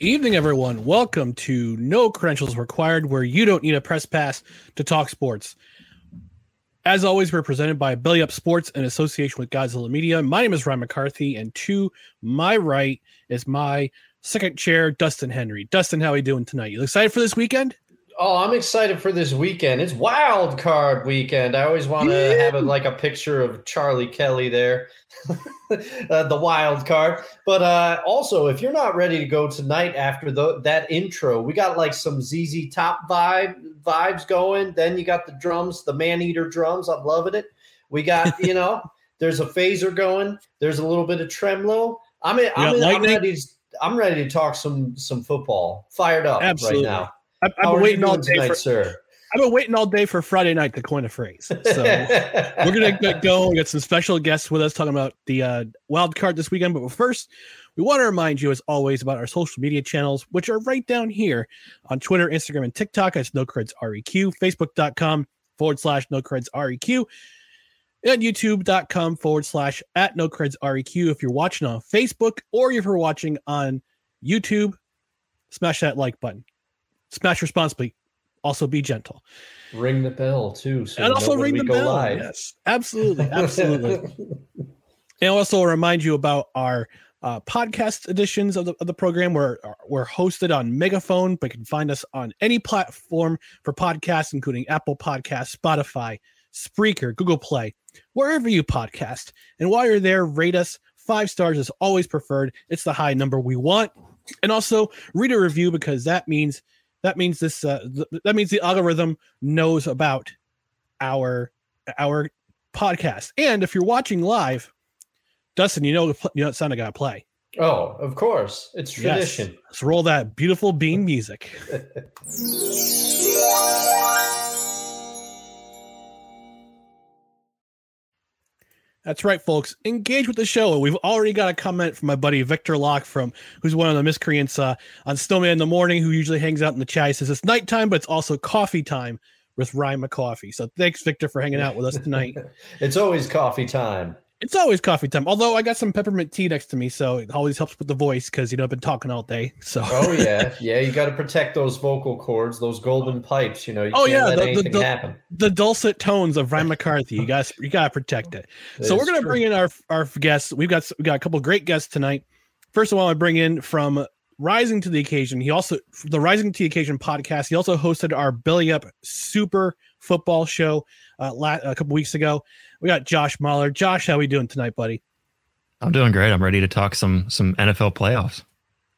Evening, everyone. Welcome to No Credentials Required, where you don't need a press pass to talk sports. As always, we're presented by Belly Up Sports in association with Godzilla Media. My name is Ryan McCarthy, and to my right is my second chair, Dustin Henry. Dustin, how are you doing tonight? You excited for this weekend? Oh, I'm excited for this weekend. It's wild card weekend. I always want to have a, like a picture of Charlie Kelly there, uh, the wild card. But uh, also, if you're not ready to go tonight after the, that intro, we got like some ZZ Top vibe vibes going. Then you got the drums, the man eater drums. I'm loving it. We got you know, there's a phaser going. There's a little bit of tremolo. I'm in, I'm, in, I'm ready. To, I'm ready to talk some some football. Fired up Absolutely. right now. I've, I've been waiting all day tonight, for sir? I've been waiting all day for Friday night to coin a phrase. So we're gonna get going. We got some special guests with us talking about the uh, wild card this weekend. But first, we want to remind you, as always, about our social media channels, which are right down here on Twitter, Instagram, and TikTok. It's No Creds REQ, Facebook.com forward slash No Creds REQ, and YouTube.com forward slash at No Creds REQ. If you're watching on Facebook or if you're watching on YouTube, smash that like button. Smash responsibly. Also, be gentle. Ring the bell too, so and also ring the bell. live. Yes, absolutely, absolutely. and also remind you about our uh, podcast editions of the, of the program. We're we're hosted on Megaphone, but you can find us on any platform for podcasts, including Apple Podcasts, Spotify, Spreaker, Google Play, wherever you podcast. And while you're there, rate us. Five stars is always preferred. It's the high number we want. And also read a review because that means that means this uh, th- that means the algorithm knows about our our podcast. And if you're watching live, Dustin, you know you know what sound I gotta play. Oh, of course, it's Yes. tradition. Let's roll that beautiful bean music. That's right, folks. Engage with the show. We've already got a comment from my buddy Victor Locke from who's one of the miscreants uh, on Snowman in the morning, who usually hangs out in the chat. He says it's nighttime, but it's also coffee time with Ryan McCoffee. So thanks, Victor, for hanging out with us tonight. It's always coffee time. It's always coffee time. Although I got some peppermint tea next to me, so it always helps with the voice because you know I've been talking all day. So Oh yeah, yeah. You got to protect those vocal cords, those golden pipes. You know, you Oh, yeah, the- the- the- dulcet tones of Ryan McCarthy. You guys, you gotta protect it. That so we're gonna true. bring in our our guests. We've got we got a couple great guests tonight. First of all, I bring in from Rising to the Occasion. He also the Rising to the Occasion podcast. He also hosted our Belly Up Super Football show uh, la- a couple weeks ago. We got Josh Mahler. Josh, how are we doing tonight, buddy? I'm doing great. I'm ready to talk some some NFL playoffs.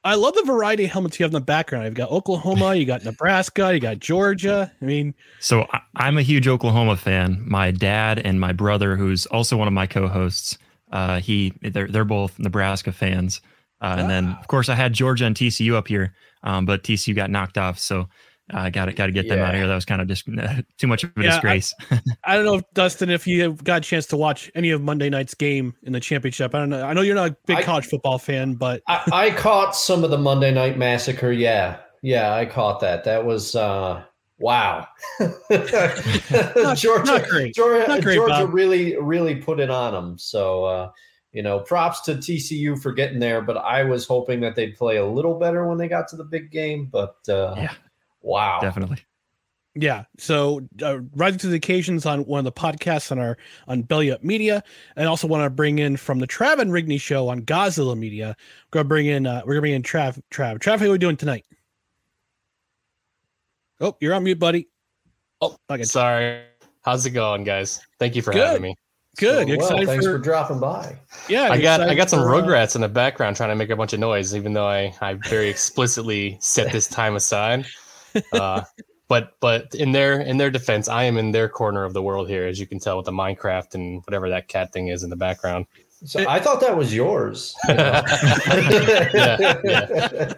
I love the variety of helmets you have in the background. You've got Oklahoma, you got Nebraska, you got Georgia. I mean, So I, I'm a huge Oklahoma fan. My dad and my brother, who's also one of my co-hosts, uh, he they're they're both Nebraska fans. Uh, and then of course I had Georgia and TCU up here, um, but TCU got knocked off. So uh, got to got to get them Yeah. out of here. That was kind of just too much of a Yeah, disgrace. I don't know, if, Dustin, if you have got a chance to watch any of Monday night's game in the championship. I don't know. I know you're not a big I- college football fan, but I, I caught some of the Monday Night Massacre. Yeah, yeah, I caught that. That was uh, wow. Georgia, not great. Georgia, Not great, Georgia really, really put it on them. So, uh, you know, props to TCU for getting there. But I was hoping that they'd play a little better when they got to the big game. But uh, Yeah. Wow, Definitely. Yeah. So uh, rising to the occasions on one of the podcasts on our on Belly Up Media, and also want to bring in from the Trav and Rigney show on Godzilla Media. We're gonna bring in uh, we're gonna bring in Trav. Trav, Trav, how are we doing tonight? Oh, you're on mute, buddy. Oh, Okay. sorry. How's it going, guys? Thank you for Good. having me. Good. So, You well, thanks for, for dropping by. yeah? I got I got some for, uh, Rugrats in the background trying to make a bunch of noise, even though I I very explicitly set this time aside. Uh, but but in their in their defense, I am in their corner of the world here, as you can tell with the Minecraft and whatever that cat thing is in the background. So I thought that was yours. you know? Yeah,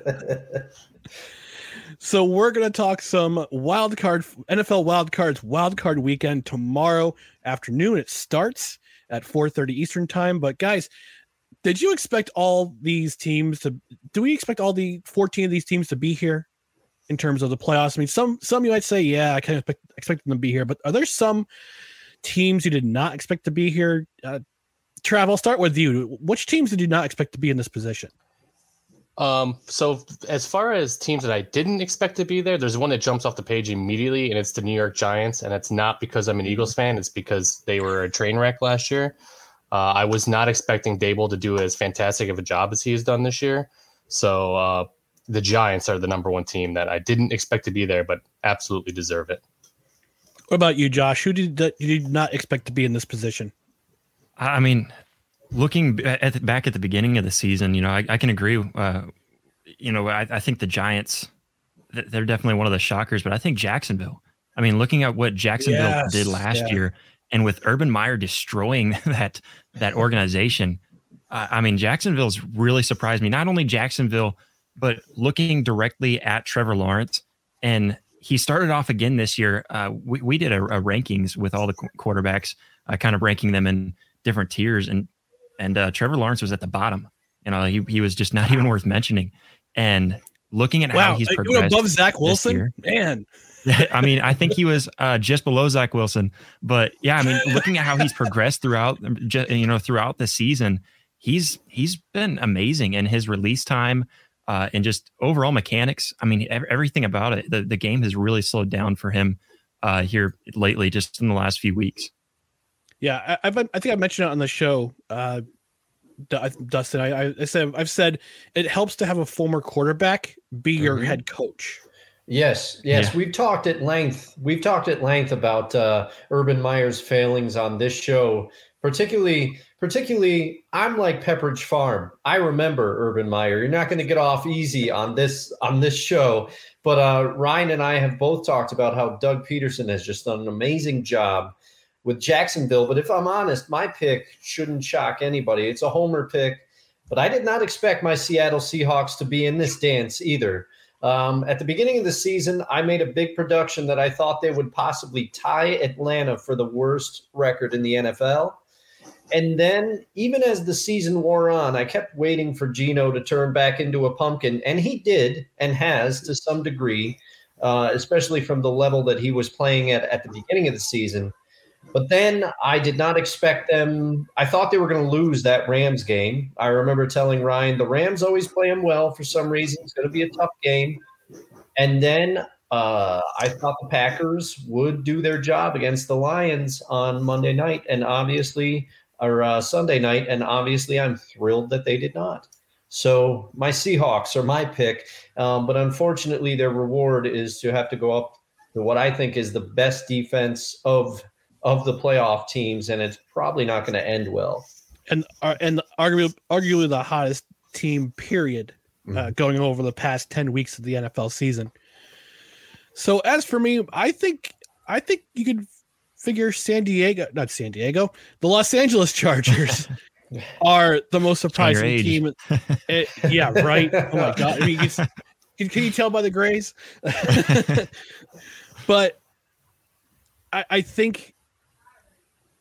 So we're gonna talk some wild card NFL wild cards wild card weekend tomorrow afternoon. It starts at 4:30 Eastern time. But guys, did you expect all these teams to? Do we expect all the 14 of these teams to be here in terms of the playoffs? I mean, some some you might say, yeah, I kind of expect, them to be here. But are there some teams you did not expect to be here? Uh, Trav, I'll start with you. Which teams did you not expect to be in this position? Um, so as far as teams that I didn't expect to be there, there's one that jumps off the page immediately, and it's the New York Giants. And it's not because I'm an Eagles fan; it's because they were a train wreck last year. Uh, I was not expecting Daboll to do as fantastic of a job as he has done this year. So uh, the Giants are the number one team that I didn't expect to be there, but absolutely deserve it. What about you, Josh? Who did that you did not expect to be in this position? I mean, looking at the, back at the beginning of the season, you know, I, I can agree. Uh, you know, I, I think the Giants, they're definitely one of the shockers, but I think Jacksonville. I mean, looking at what Jacksonville Yes, did last yeah. year, and with Urban Meyer destroying that that organization, uh, I mean, Jacksonville's really surprised me. Not only Jacksonville, but looking directly at Trevor Lawrence, and he started off again this year. Uh, we, we did a, a rankings with all the qu- quarterbacks, uh, kind of ranking them in different tiers, and and uh, Trevor Lawrence was at the bottom. You know, he he was just not even worth mentioning. And looking at how Wow, he's you progressed above Zach Wilson, man. I mean, I think he was uh, just below Zach Wilson, but yeah, I mean, looking at how he's progressed throughout, ju- you know, throughout the season, he's he's been amazing, and his release time uh, and just overall mechanics. I mean, ev- everything about it. The the game has really slowed down for him uh, here lately, just in the last few weeks. Yeah, I, I've I think I mentioned it on the show, uh, Du- Dustin. I, I- I said I've said it helps to have a former quarterback be your Mhm. head coach. Yes, yes, Yeah. we've talked at length. We've talked at length about uh, Urban Meyer's failings on this show. Particularly, particularly, I'm like Pepperidge Farm. I remember Urban Meyer. You're not going to get off easy on this on this show. But uh, Ryan and I have both talked about how Doug Pederson has just done an amazing job with Jacksonville. But if I'm honest, my pick shouldn't shock anybody. It's a homer pick, but I did not expect my Seattle Seahawks to be in this dance either. Um, at the beginning of the season, I made a big production that I thought they would possibly tie Atlanta for the worst record in the NFL. And then, even as the season wore on, I kept waiting for Geno to turn back into a pumpkin, and he did and has to some degree, uh, especially from the level that he was playing at at the beginning of the season. But then I did not expect them. I thought they were going to lose that Rams game. I remember telling Ryan, the Rams always play them well for some reason. It's going to be a tough game. And then uh, I thought the Packers would do their job against the Lions on Monday night and obviously, or uh, Sunday night. And obviously, I'm thrilled that they did not. So my Seahawks are my pick. Um, but unfortunately, their reward is to have to go up to what I think is the best defense of of the playoff teams, and it's probably not going to end well. and are and arguably arguably the hottest team period uh, going over the past 10 weeks of the NFL season. So as for me, I think I think you could figure San Diego, not San Diego, the Los Angeles Chargers are the most surprising team. Eh, yeah, right. Oh my god. I mean, Can, can you tell by the grays? but I, I think,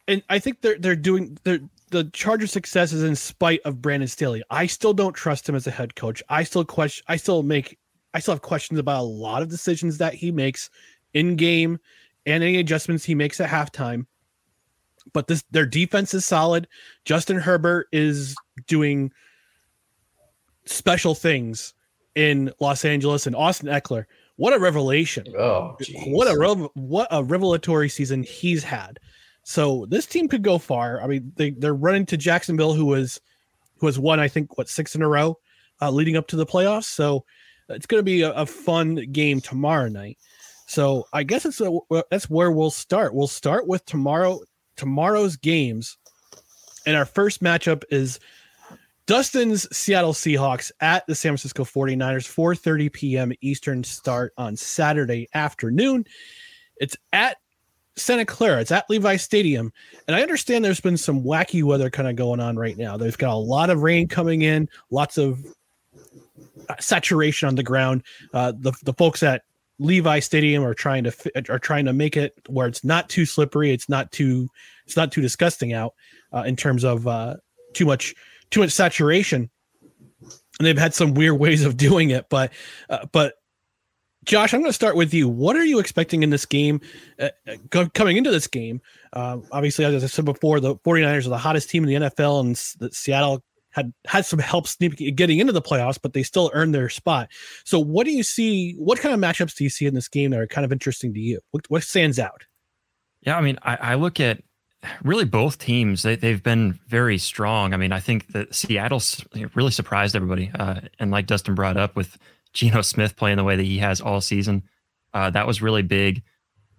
and I think they're they're doing they're the Chargers' success is in spite of Brandon Staley. I still don't trust him as a head coach. I still question. I still make. I still have questions about a lot of decisions that he makes in game and any adjustments he makes at halftime. But this their defense is solid. Justin Herbert is doing special things in Los Angeles and Austin Ekeler. What a revelation! Oh, what a rev- what a revelatory season he's had. So this team could go far. I mean, they they're running to Jacksonville, who was who has won I think what six in a row, uh, leading up to the playoffs. So it's going to be a, a, fun game tomorrow night. So I guess it's a, that's where we'll start. We'll start with tomorrow tomorrow's games, and our first matchup is Dustin's Seattle Seahawks at the San Francisco 49ers, 4:30 p.m. Eastern start on Saturday afternoon. It's at Santa Clara. It's at Levi Stadium. And I understand there's been some wacky weather kind of going on right now. They've got a lot of rain coming in, lots of saturation on the ground. Uh, the, the folks at Levi Stadium are trying to are trying to make it where it's not too slippery, it's not too it's not too disgusting out uh, in terms of uh, too much too much saturation. And they've had some weird ways of doing it, but uh, but Josh, I'm going to start with you. What are you expecting in this game uh, uh coming into this game? Uh, obviously, as I said before, the 49ers are the hottest team in the NFL, and the Seattle had had some help sneaking getting into the playoffs, but they still earned their spot. So, what do you see? What kind of matchups do you see in this game that are kind of interesting to you? What, what stands out? Yeah, I mean, I, I look at really both teams. They, they've been very strong. I mean, I think that Seattle's really surprised everybody. Uh, and like Dustin brought up with Geno Smith playing the way that he has all season. Uh, that was really big.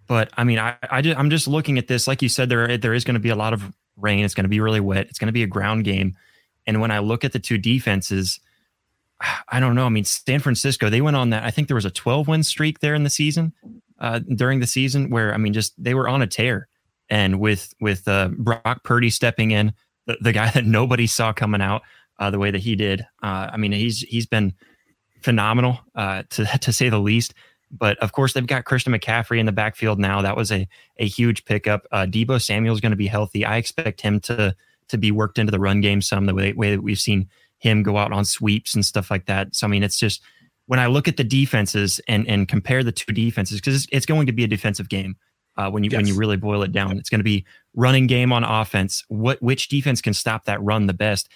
But I mean, I, I just, I'm just looking at this. Like you said, there there is going to be a lot of rain. It's going to be really wet. It's going to be a ground game. And when I look at the two defenses, I don't know. I mean, San Francisco, they went on that. I think there was a 12 win streak there in the season, uh, during the season, where I mean, just they were on a tear. And with with uh, Brock Purdy stepping in, the, the guy that nobody saw coming out uh, the way that he did, uh, I mean, he's he's been phenomenal, uh, to to say the least. But of course, they've got Christian McCaffrey in the backfield now. That was a a huge pickup. Uh, Deebo Samuel is going to be healthy. I expect him to to be worked into the run game some the way, way that we've seen him go out on sweeps and stuff like that. So I mean, it's just when I look at the defenses and and compare the two defenses because it's, it's, going to be a defensive game. Uh, when you yes. when you really boil it down, it's going to be running game on offense. What which defense can stop that run the best?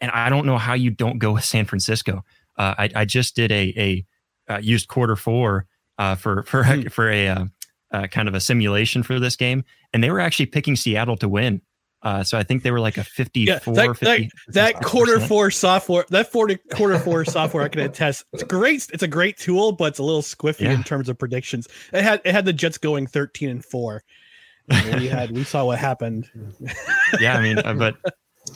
And I don't know how you don't go with San Francisco. Uh, I, I, just did a, a uh, used quarter four uh, for for mm. for a uh, uh, kind of a simulation for this game, and they were actually picking Seattle to win. Uh, so I think they were like a 54, yeah, that, 50, that, that quarter four software, that 40 quarter four software I can attest. It's great. It's a great tool, but it's a little squiffy yeah. in terms of predictions. It had, it had the Jets going 13 and four. And we had, we saw what happened. yeah. I mean, but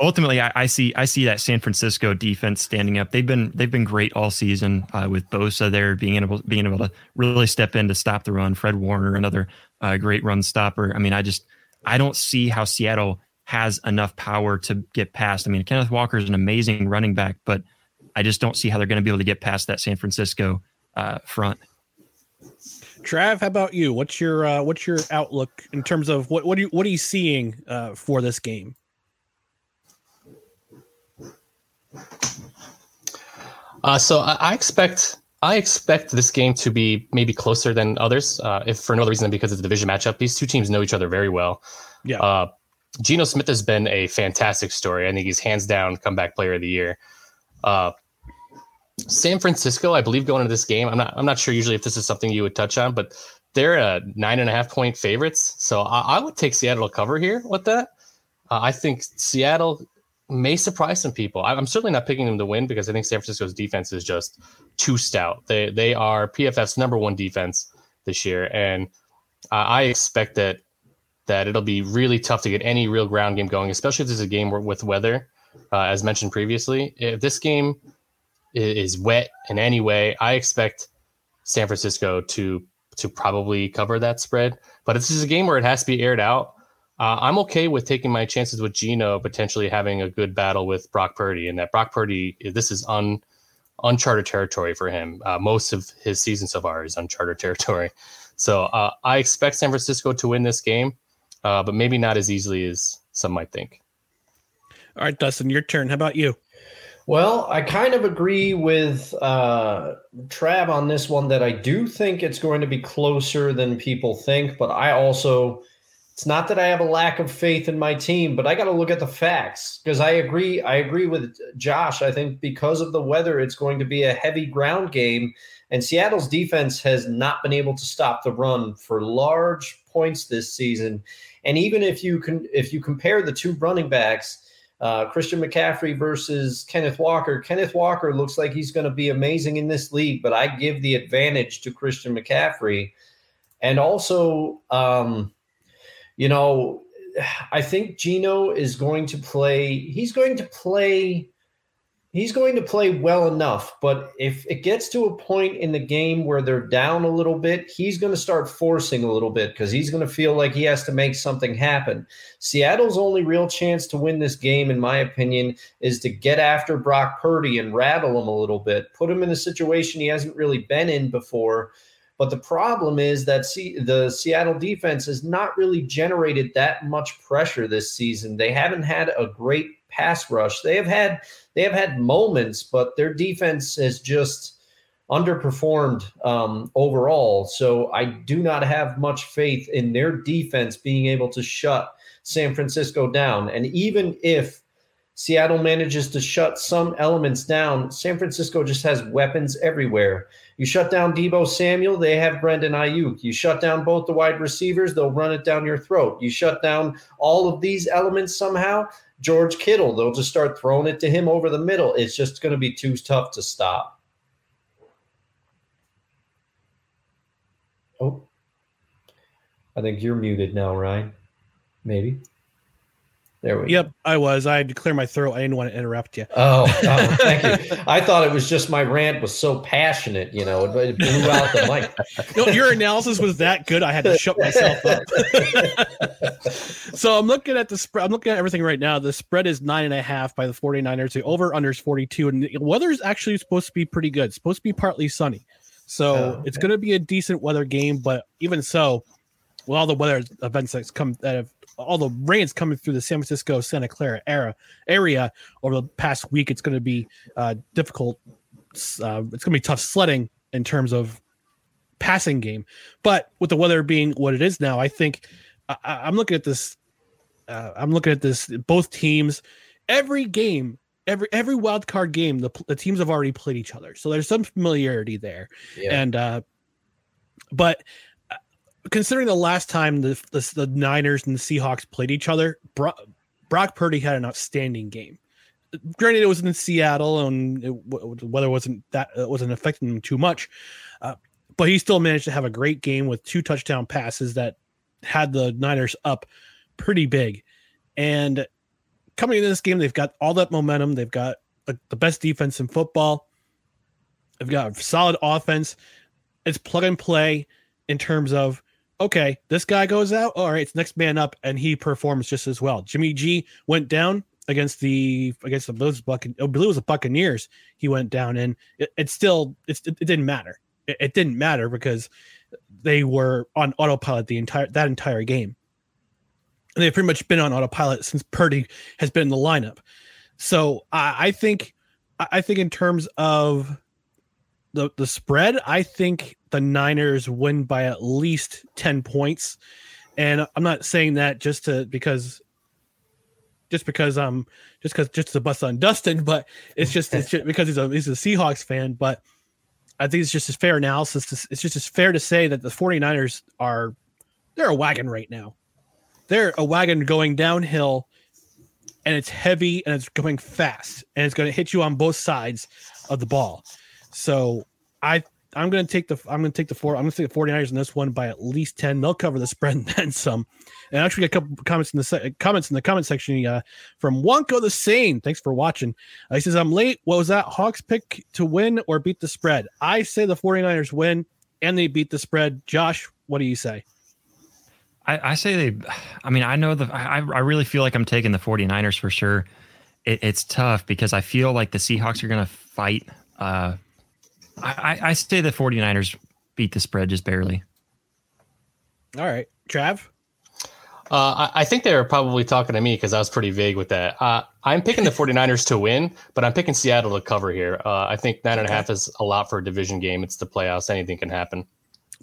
ultimately, I, I, see I see that San Francisco defense standing up. They've been they've been great all season uh, with Bosa there being able being able to really step in to stop the run. Fred Warner, another uh, great run stopper. I mean, I just I don't see how Seattle has enough power to get past. I mean, Kenneth Walker is an amazing running back, but I just don't see how they're going to be able to get past that San Francisco uh, front. Trav, how about you? What's your uh, what's your outlook in terms of what what are you what are you seeing uh, for this game? Uh, so I, I, expect I expect this game to be maybe closer than others, uh, if for no other reason than because it's a division matchup. These two teams know each other very well. Yeah. Uh, Geno Smith has been a fantastic story. I think he's hands down comeback player of the year. Uh, San Francisco, I believe, going into this game, I'm not I'm not sure usually if this is something you would touch on, but they're a nine and a half point favorites. So I, I would take Seattle to cover here with that. Uh, I think Seattle may surprise some people. I'm certainly not picking them to win because I think San Francisco's defense is just too stout. They they are PFF's number one defense this year, and I expect that that it'll be really tough to get any real ground game going, especially if there's a game with weather, uh, as mentioned previously. If this game is wet in any way, I expect San Francisco to to probably cover that spread. But this is a game where it has to be aired out, uh, I'm okay with taking my chances with Geno potentially having a good battle with Brock Purdy, and that Brock Purdy, this is un uncharted territory for him. Uh, most of his season so far is uncharted territory. So uh, I expect San Francisco to win this game, uh, but maybe not as easily as some might think. All right, Dustin, your turn. How about you? Well, I kind of agree with uh, Trav on this one that I do think it's going to be closer than people think, but I also, it's not that I have a lack of faith in my team, but I got to look at the facts because I agree. I agree with Josh. I think because of the weather, it's going to be a heavy ground game, and Seattle's defense has not been able to stop the run for large points this season. And even if you can, if you compare the two running backs, uh, Christian McCaffrey versus Kenneth Walker. Kenneth Walker looks like he's going to be amazing in this league, but I give the advantage to Christian McCaffrey. And also, um, you know, I think Geno is going to play, he's going to play he's going to play well enough. But if it gets to a point in the game where they're down a little bit, he's going to start forcing a little bit because he's going to feel like he has to make something happen. Seattle's only real chance to win this game, in my opinion, is to get after Brock Purdy and rattle him a little bit, put him in a situation he hasn't really been in before. But the problem is that the Seattle defense has not really generated that much pressure this season. They haven't had a great pass rush. They have had they have had moments, but their defense has just underperformed um, overall. So I do not have much faith in their defense being able to shut San Francisco down. And even if Seattle manages to shut some elements down, San Francisco just has weapons everywhere. You shut down Deebo Samuel, they have Brandon Aiyuk. You shut down both the wide receivers, they'll run it down your throat. You shut down all of these elements somehow, George Kittle. They'll just start throwing it to him over the middle. It's just going to be too tough to stop. Oh, I think you're muted now, Ryan. Maybe. There we yep, go. I was. I had to clear my throat. I didn't want to interrupt you. Oh, oh thank you. I thought it was just my rant was so passionate, you know, it, it blew out the mic. no, your analysis was that good. I had to shut myself up. so I'm looking at the spread. I'm looking at everything right now. The spread is nine and a half by the 49ers. The over under is 42. And the weather is actually supposed to be pretty good. It's supposed to be partly sunny. So oh, okay. it's going to be a decent weather game. But even so, with all the weather events that's come that have all the rains coming through the San Francisco Santa Clara era area over the past week, it's going to be uh, difficult. Uh, it's going to be tough sledding in terms of passing game. But with the weather being what it is now, I think I, am looking at this. Uh, I'm looking at this. Both teams, every game, every every wild card game, the, the teams have already played each other, so there's some familiarity there. Yeah. And uh, but considering the last time the, the, the Niners and the Seahawks played each other, Brock, Brock Purdy had an outstanding game. Granted, it was in Seattle, and it, weather wasn't that it wasn't affecting him too much, uh, but he still managed to have a great game with two touchdown passes that had the Niners up pretty big. And coming into this game, they've got all that momentum. They've got the, the best defense in football. They've got solid offense. It's plug and play in terms of okay, this guy goes out. All right, it's next man up, and he performs just as well. Jimmy G went down against the against the Blues Buccan- oh, believe it was the Buccaneers. He went down, and it, it still it, it didn't matter. It, it, didn't matter because they were on autopilot the entire that entire game. And they've pretty much been on autopilot since Purdy has been in the lineup. So I, I think I think in terms of the the spread, I think the Niners win by at least 10 points. And I'm not saying that just to because just because um just because just to bust on Dustin, but it's just it's just because he's a he's a Seahawks fan, but I think it's just a fair analysis. To, it's just as fair to say that the 49ers are they're a wagon right now. They're a wagon going downhill and it's heavy and it's going fast and it's going to hit you on both sides of the ball. So I I'm to take the I'm to take the four. I'm to take the 49ers in this one by at least 10. They'll cover the spread and then some. And actually got a couple comments in the se- comments in the comment section uh, from Wonko the Sane. Thanks for watching. Uh, he says, I'm late. What was that? Hawks pick to win or beat the spread? I say the 49ers win and they beat the spread. Josh, what do you say? I, I say they, I mean, I know the, I, I really feel like I'm taking the 49ers for sure. It, it's tough because I feel like the Seahawks are to fight Uh, I, I say the 49ers beat the spread just barely. All right, Trav. Uh, I, I think they were probably talking to me because I was pretty vague with that. Uh, I'm picking the 49ers to win, but I'm picking Seattle to cover here. Uh, I think nine and a half is a lot for a division game. It's the playoffs. Anything can happen.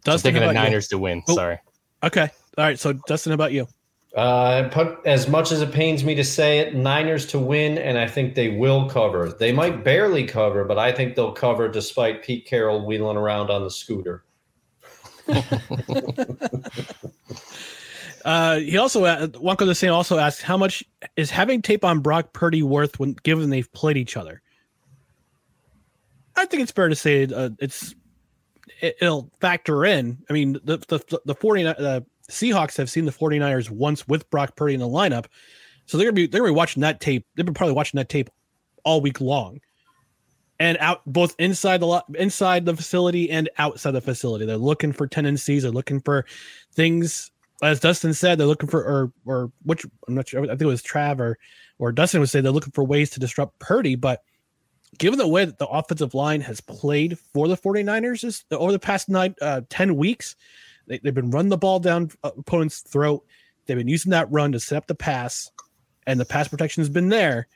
Dustin, I'm picking the about you? Niners to win. Oh. Sorry. Okay. All right. So Dustin, how about you? Uh, put, as much as it pains me to say it, Niners to win, and I think they will cover. They might barely cover, but I think they'll cover despite Pete Carroll wheeling around on the scooter. Uh, he also uh, Wonko the Sane also asked how much is having tape on Brock Purdy worth when given they've played each other. I think it's fair to say uh, it's it, will factor in. I mean, the the the 49 the Seahawks have seen the 49ers once with Brock Purdy in the lineup, so they're gonna be they're gonna be watching that tape. They've been probably watching that tape all week long, and out both inside the lo- inside the facility and outside the facility. They're looking for tendencies. They're looking for things. As Dustin said, they're looking for or or which I'm not sure. I think it was Trav or or Dustin would say they're looking for ways to disrupt Purdy, but given the way that the offensive line has played for the 49ers is, over the past nine, uh, 10 weeks, they, they've been running the ball down uh, opponent's throat. They've been using that run to set up the pass, and the pass protection has been there.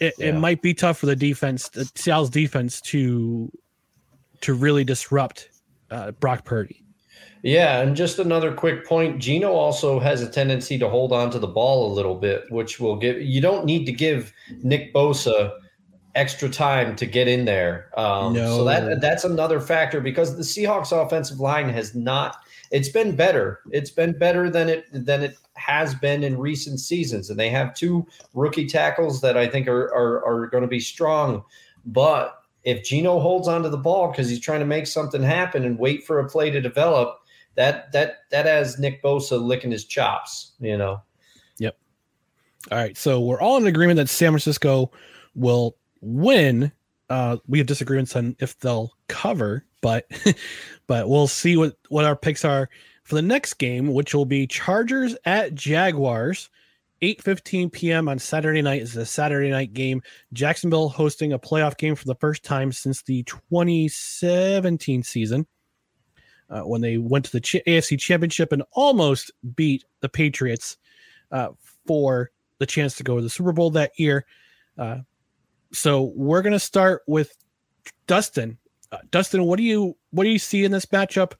It, it might be tough for the defense, the Seattle's defense, to to really disrupt uh, Brock Purdy. Yeah, and just another quick point. Geno also has a tendency to hold on to the ball a little bit, which will give you don't need to give Nick Bosa extra time to get in there. Um, No. So that that's another factor because the Seahawks offensive line has not. It's been better. It's been better than it than it has been in recent seasons, and they have two rookie tackles that I think are are, are going to be strong. But if Geno holds onto the ball because he's trying to make something happen and wait for a play to develop, that that that has Nick Bosa licking his chops. You know. Yep. All right, so we're all in agreement that San Francisco will win. Uh, we have disagreements on if they'll cover, but but we'll see what what our picks are for the next game, which will be Chargers at Jaguars. 8:15 p.m. on Saturday night is a Saturday night game. Jacksonville hosting a playoff game for the first time since the 2017 season, uh, when they went to the Ch- AFC Championship and almost beat the Patriots uh, for the chance to go to the Super Bowl that year. Uh, so we're gonna start with Dustin. Uh, Dustin, what do you what do you see in this matchup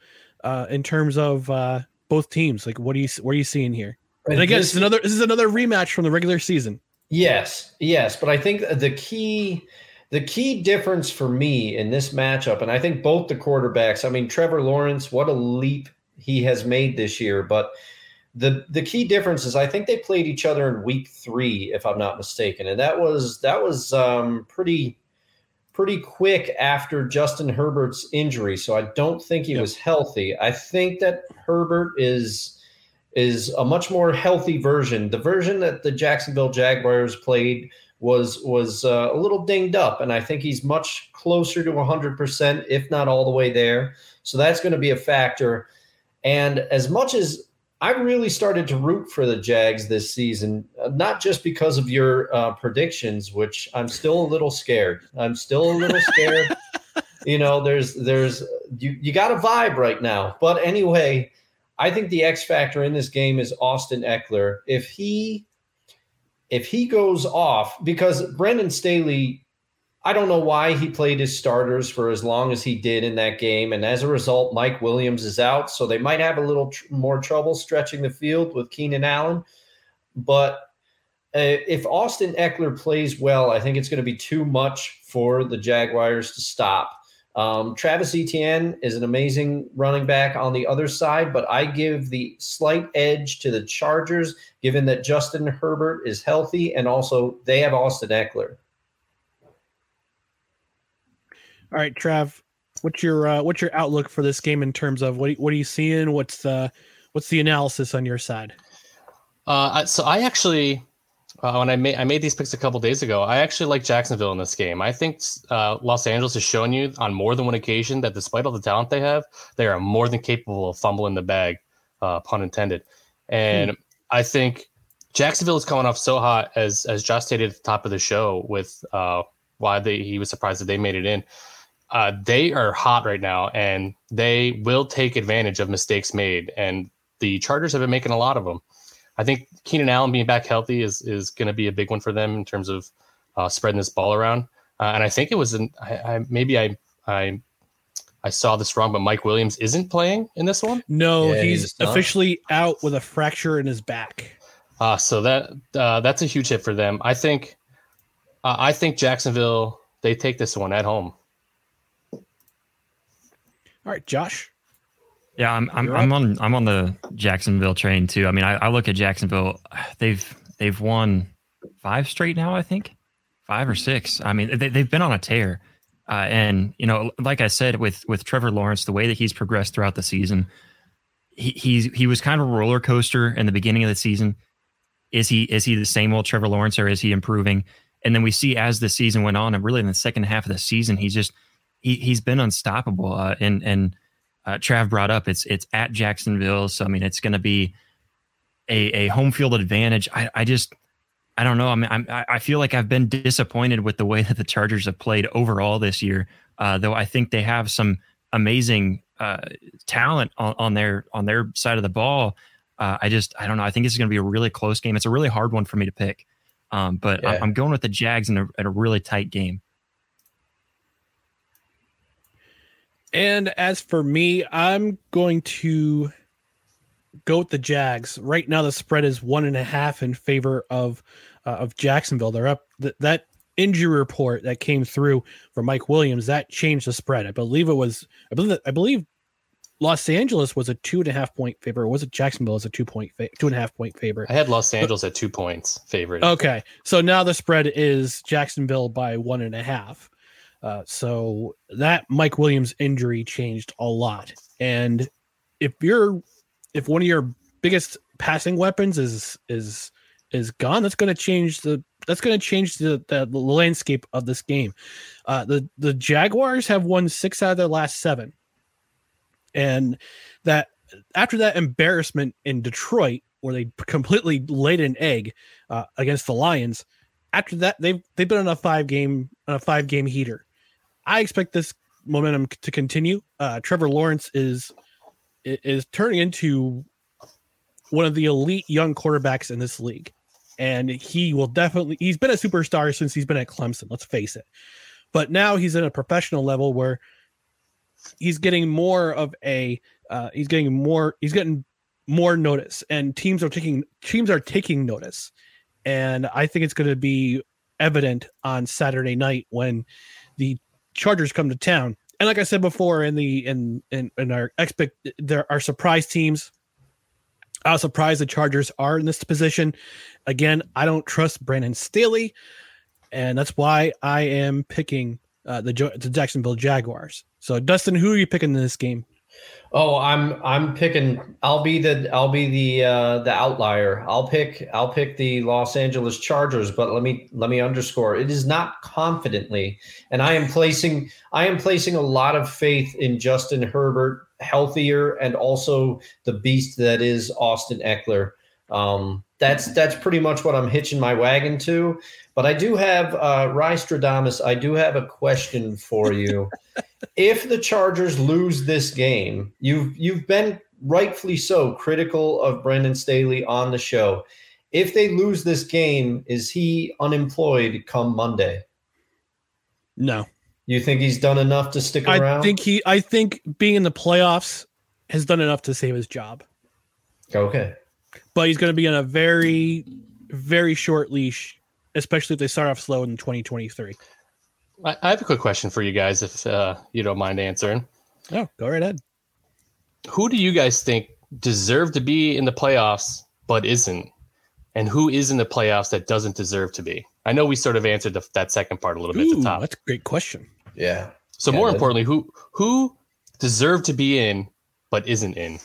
uh, in terms of uh, both teams? Like, what do you what are you seeing here? And again, This- another this is another rematch from the regular season. Yes, yes, but I think the key the key difference for me in this matchup, and I think both the quarterbacks, I mean Trevor Lawrence, what a leap he has made this year, but the the key difference is I think they played each other in week three, if I'm not mistaken, and that was that was um, pretty pretty quick after Justin Herbert's injury. So I don't think he Yep. was healthy. I think that Herbert is is a much more healthy version. The version that the Jacksonville Jaguars played was was uh, a little dinged up, and I think he's much closer to 100%, if not all the way there. So that's going to be a factor. And as much as I really started to root for the Jags this season, uh, not just because of your uh, predictions, which I'm still a little scared. I'm still a little scared. you know, there's there's you you got a vibe right now. But anyway, I think the X factor in this game is Austin Ekeler. If he if he goes off because Brendan Staley, I don't know why he played his starters for as long as he did in that game, and as a result, Mike Williams is out, so they might have a little tr- more trouble stretching the field with Keenan Allen. But uh, if Austin Ekeler plays well, I think it's going to be too much for the Jaguars to stop. Um, Travis Etienne is an amazing running back on the other side, but I give the slight edge to the Chargers, given that Justin Herbert is healthy and also they have Austin Ekeler. All right, Trav, what's your uh, what's your outlook for this game in terms of what what are you seeing? What's the what's the analysis on your side? Uh, so I actually, uh, when I made I made these picks a couple days ago, I actually like Jacksonville in this game. I think uh, Los Angeles has shown you on more than one occasion that despite all the talent they have, they are more than capable of fumbling the bag, uh, pun intended. And I think Jacksonville is coming off so hot, as as Josh stated at the top of the show, with uh, why they he was surprised that they made it in. Uh, they are hot right now, and they will take advantage of mistakes made. And the Chargers have been making a lot of them. I think Keenan Allen being back healthy is is going to be a big one for them in terms of uh, spreading this ball around. Uh, and I think it was an I, I, maybe I I I saw this wrong, but Mike Williams isn't playing in this one. No, Yeah, he's he's officially out with a fracture in his back. Uh, so that uh, that's a huge hit for them. I think uh, I think Jacksonville they take this one at home. All right, Josh. Yeah, I'm I'm, I'm on I'm on the Jacksonville train too. I mean, I, I look at Jacksonville. They've they've won five straight now. I think five or six. I mean, they, they've been on a tear. Uh, and you know, like I said, with with Trevor Lawrence, the way that he's progressed throughout the season, he he's, he was kind of a roller coaster in the beginning of the season. Is he is he the same old Trevor Lawrence, or is he improving? And then we see as the season went on, and really in the second half of the season, he's just he he's been unstoppable. Uh, and and uh, Trav brought up it's it's at Jacksonville, so I mean it's going to be a a home field advantage. I I just I don't know. I mean I'm, I I feel like I've been disappointed with the way that the Chargers have played overall this year. Uh, though I think they have some amazing uh, talent on, on their on their side of the ball. Uh, I just I don't know. I think this is going to be a really close game. It's a really hard one for me to pick, um, but Yeah. I'm, I'm going with the Jags in a, in a really tight game. And as for me, I'm going to go with the Jags. Right now, the spread is one and a half in favor of uh, of Jacksonville. They're up. Th- that injury report that came through for Mike Williams that changed the spread. I believe it was. I believe. I believe Los Angeles was a two and a half point favorite. Was it Jacksonville as a two point fa- two and a half point favorite? I had Los Angeles at two points favorite. Okay, so now the spread is Jacksonville by one and a half. Uh, so that Mike Williams injury changed a lot, and if you're if one of your biggest passing weapons is is is gone, that's going to change the that's going to change the, the the landscape of this game. Uh, the the Jaguars have won six out of their last seven, and that after that embarrassment in Detroit, where they completely laid an egg uh, against the Lions, after that they've they've been on a five game on a five game heater. I expect this momentum to continue. Uh, Trevor Lawrence is is turning into one of the elite young quarterbacks in this league, and he will definitely. He's been a superstar since he's been at Clemson. Let's face it, but now he's at a professional level where he's getting more of a. Uh, he's getting more. He's getting more notice, and teams are taking teams are taking notice, and I think it's going to be evident on Saturday night when the Chargers come to town. And like I said before, in the in in, in our expect there are surprise teams. I was surprised the Chargers are in this position. Again, I don't trust Brandon Staley, and that's why I am picking uh, the the Jacksonville Jaguars. So, Dustin, who are you picking in this game? Oh, I'm I'm picking. I'll be the I'll be the uh, the outlier. I'll pick I'll pick the Los Angeles Chargers. But let me let me underscore. It is not confidently, and I am placing I am placing a lot of faith in Justin Herbert, healthier, and also the beast that is Austin Ekeler. Um, that's that's pretty much what I'm hitching my wagon to. But I do have uh, Rystradamus. I do have a question for you if the Chargers lose this game, you've you've been rightfully so critical of Brendan Staley on the show. If they lose this game, is he unemployed come Monday? No, You think he's done enough to stick I around? think he. I think being in the playoffs has done enough to save his job. okay. But he's going to be on a very, very short leash, especially if they start off slow in 2023. I, I have a quick question for you guys, if uh, you don't mind answering. Oh, go right ahead. Who do you guys think deserve to be in the playoffs but isn't, and who is in the playoffs that doesn't deserve to be? I know we sort of answered the, that second part a little bit at Ooh, the top. that's a great question. Yeah. So Yeah, more importantly, who who deserved to be in but isn't in?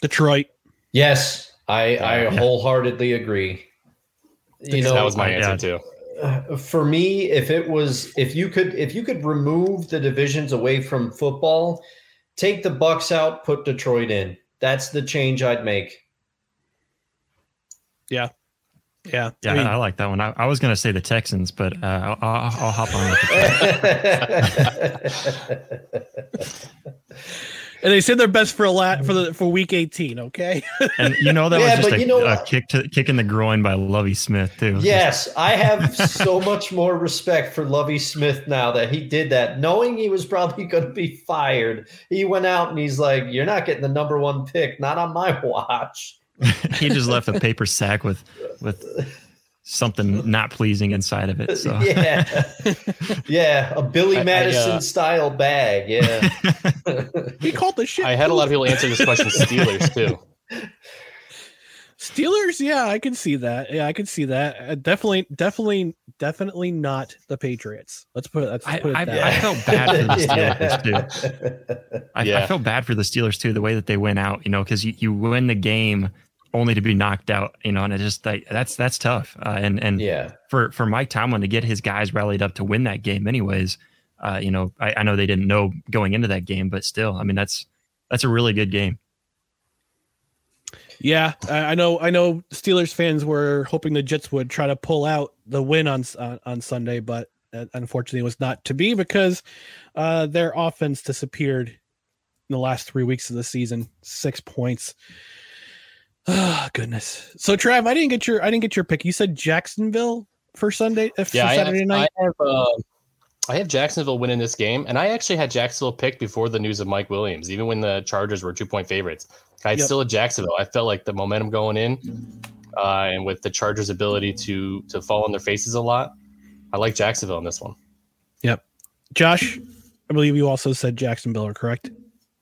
Detroit. Yes, I I wholeheartedly agree. You know, that was my yeah. answer too. For me if it was if you could if you could remove the divisions away from football take the bucks out put detroit in that's the change i'd make Yeah, Yeah, I mean, I, like that one. I, I was going to say the Texans, but uh, I'll, I'll, I'll hop on with the and they said they're best for a lat for the for week 18. Okay. And you know that Yeah, was just a, you know a kick to kick in the groin by Lovie Smith too. Yes, I have so much more respect for Lovie Smith now that he did that, knowing he was probably going to be fired. He went out and he's like, "You're not getting the number one pick, not on my watch." he just left a paper sack with with something not pleasing inside of it. So Yeah, yeah, a Billy I- I, Madison uh, style bag. Yeah, he called the shit. I had a lot of people answer this question Steelers too. Steelers, yeah, I can see that. Yeah, I can see that. Uh, definitely, definitely, definitely not the Patriots. Let's put it. Let's I, put it I, that I way. felt bad for the Steelers too. yeah. I, I Yeah. felt bad for the Steelers too, the way that they went out, you know, because you, you win the game only to be knocked out, you know, and it just like that's that's tough. Uh, and and yeah. for for Mike Tomlin to get his guys rallied up to win that game, anyways, uh, you know, I, I know they didn't know going into that game, but still, I mean, that's that's a really good game. Yeah, I I know. I know. Steelers fans were hoping the Jets would try to pull out the win on on, on Sunday, but uh, unfortunately, it was not to be because uh, their offense disappeared in the last three weeks of the season. Six points. Oh goodness. So Trav, I didn't get your I didn't get your pick. You said Jacksonville for Sunday uh, for Yeah, I have, night. I have, uh, I have Jacksonville winning this game, and I actually had Jacksonville picked before the news of Mike Williams, even when the Chargers were two point favorites. I Yep. still had Jacksonville. I felt like the momentum going in, uh, and with the Chargers' ability to to fall on their faces a lot, I like Jacksonville in this one. Yep, Josh, I believe you also said Jacksonville, are correct?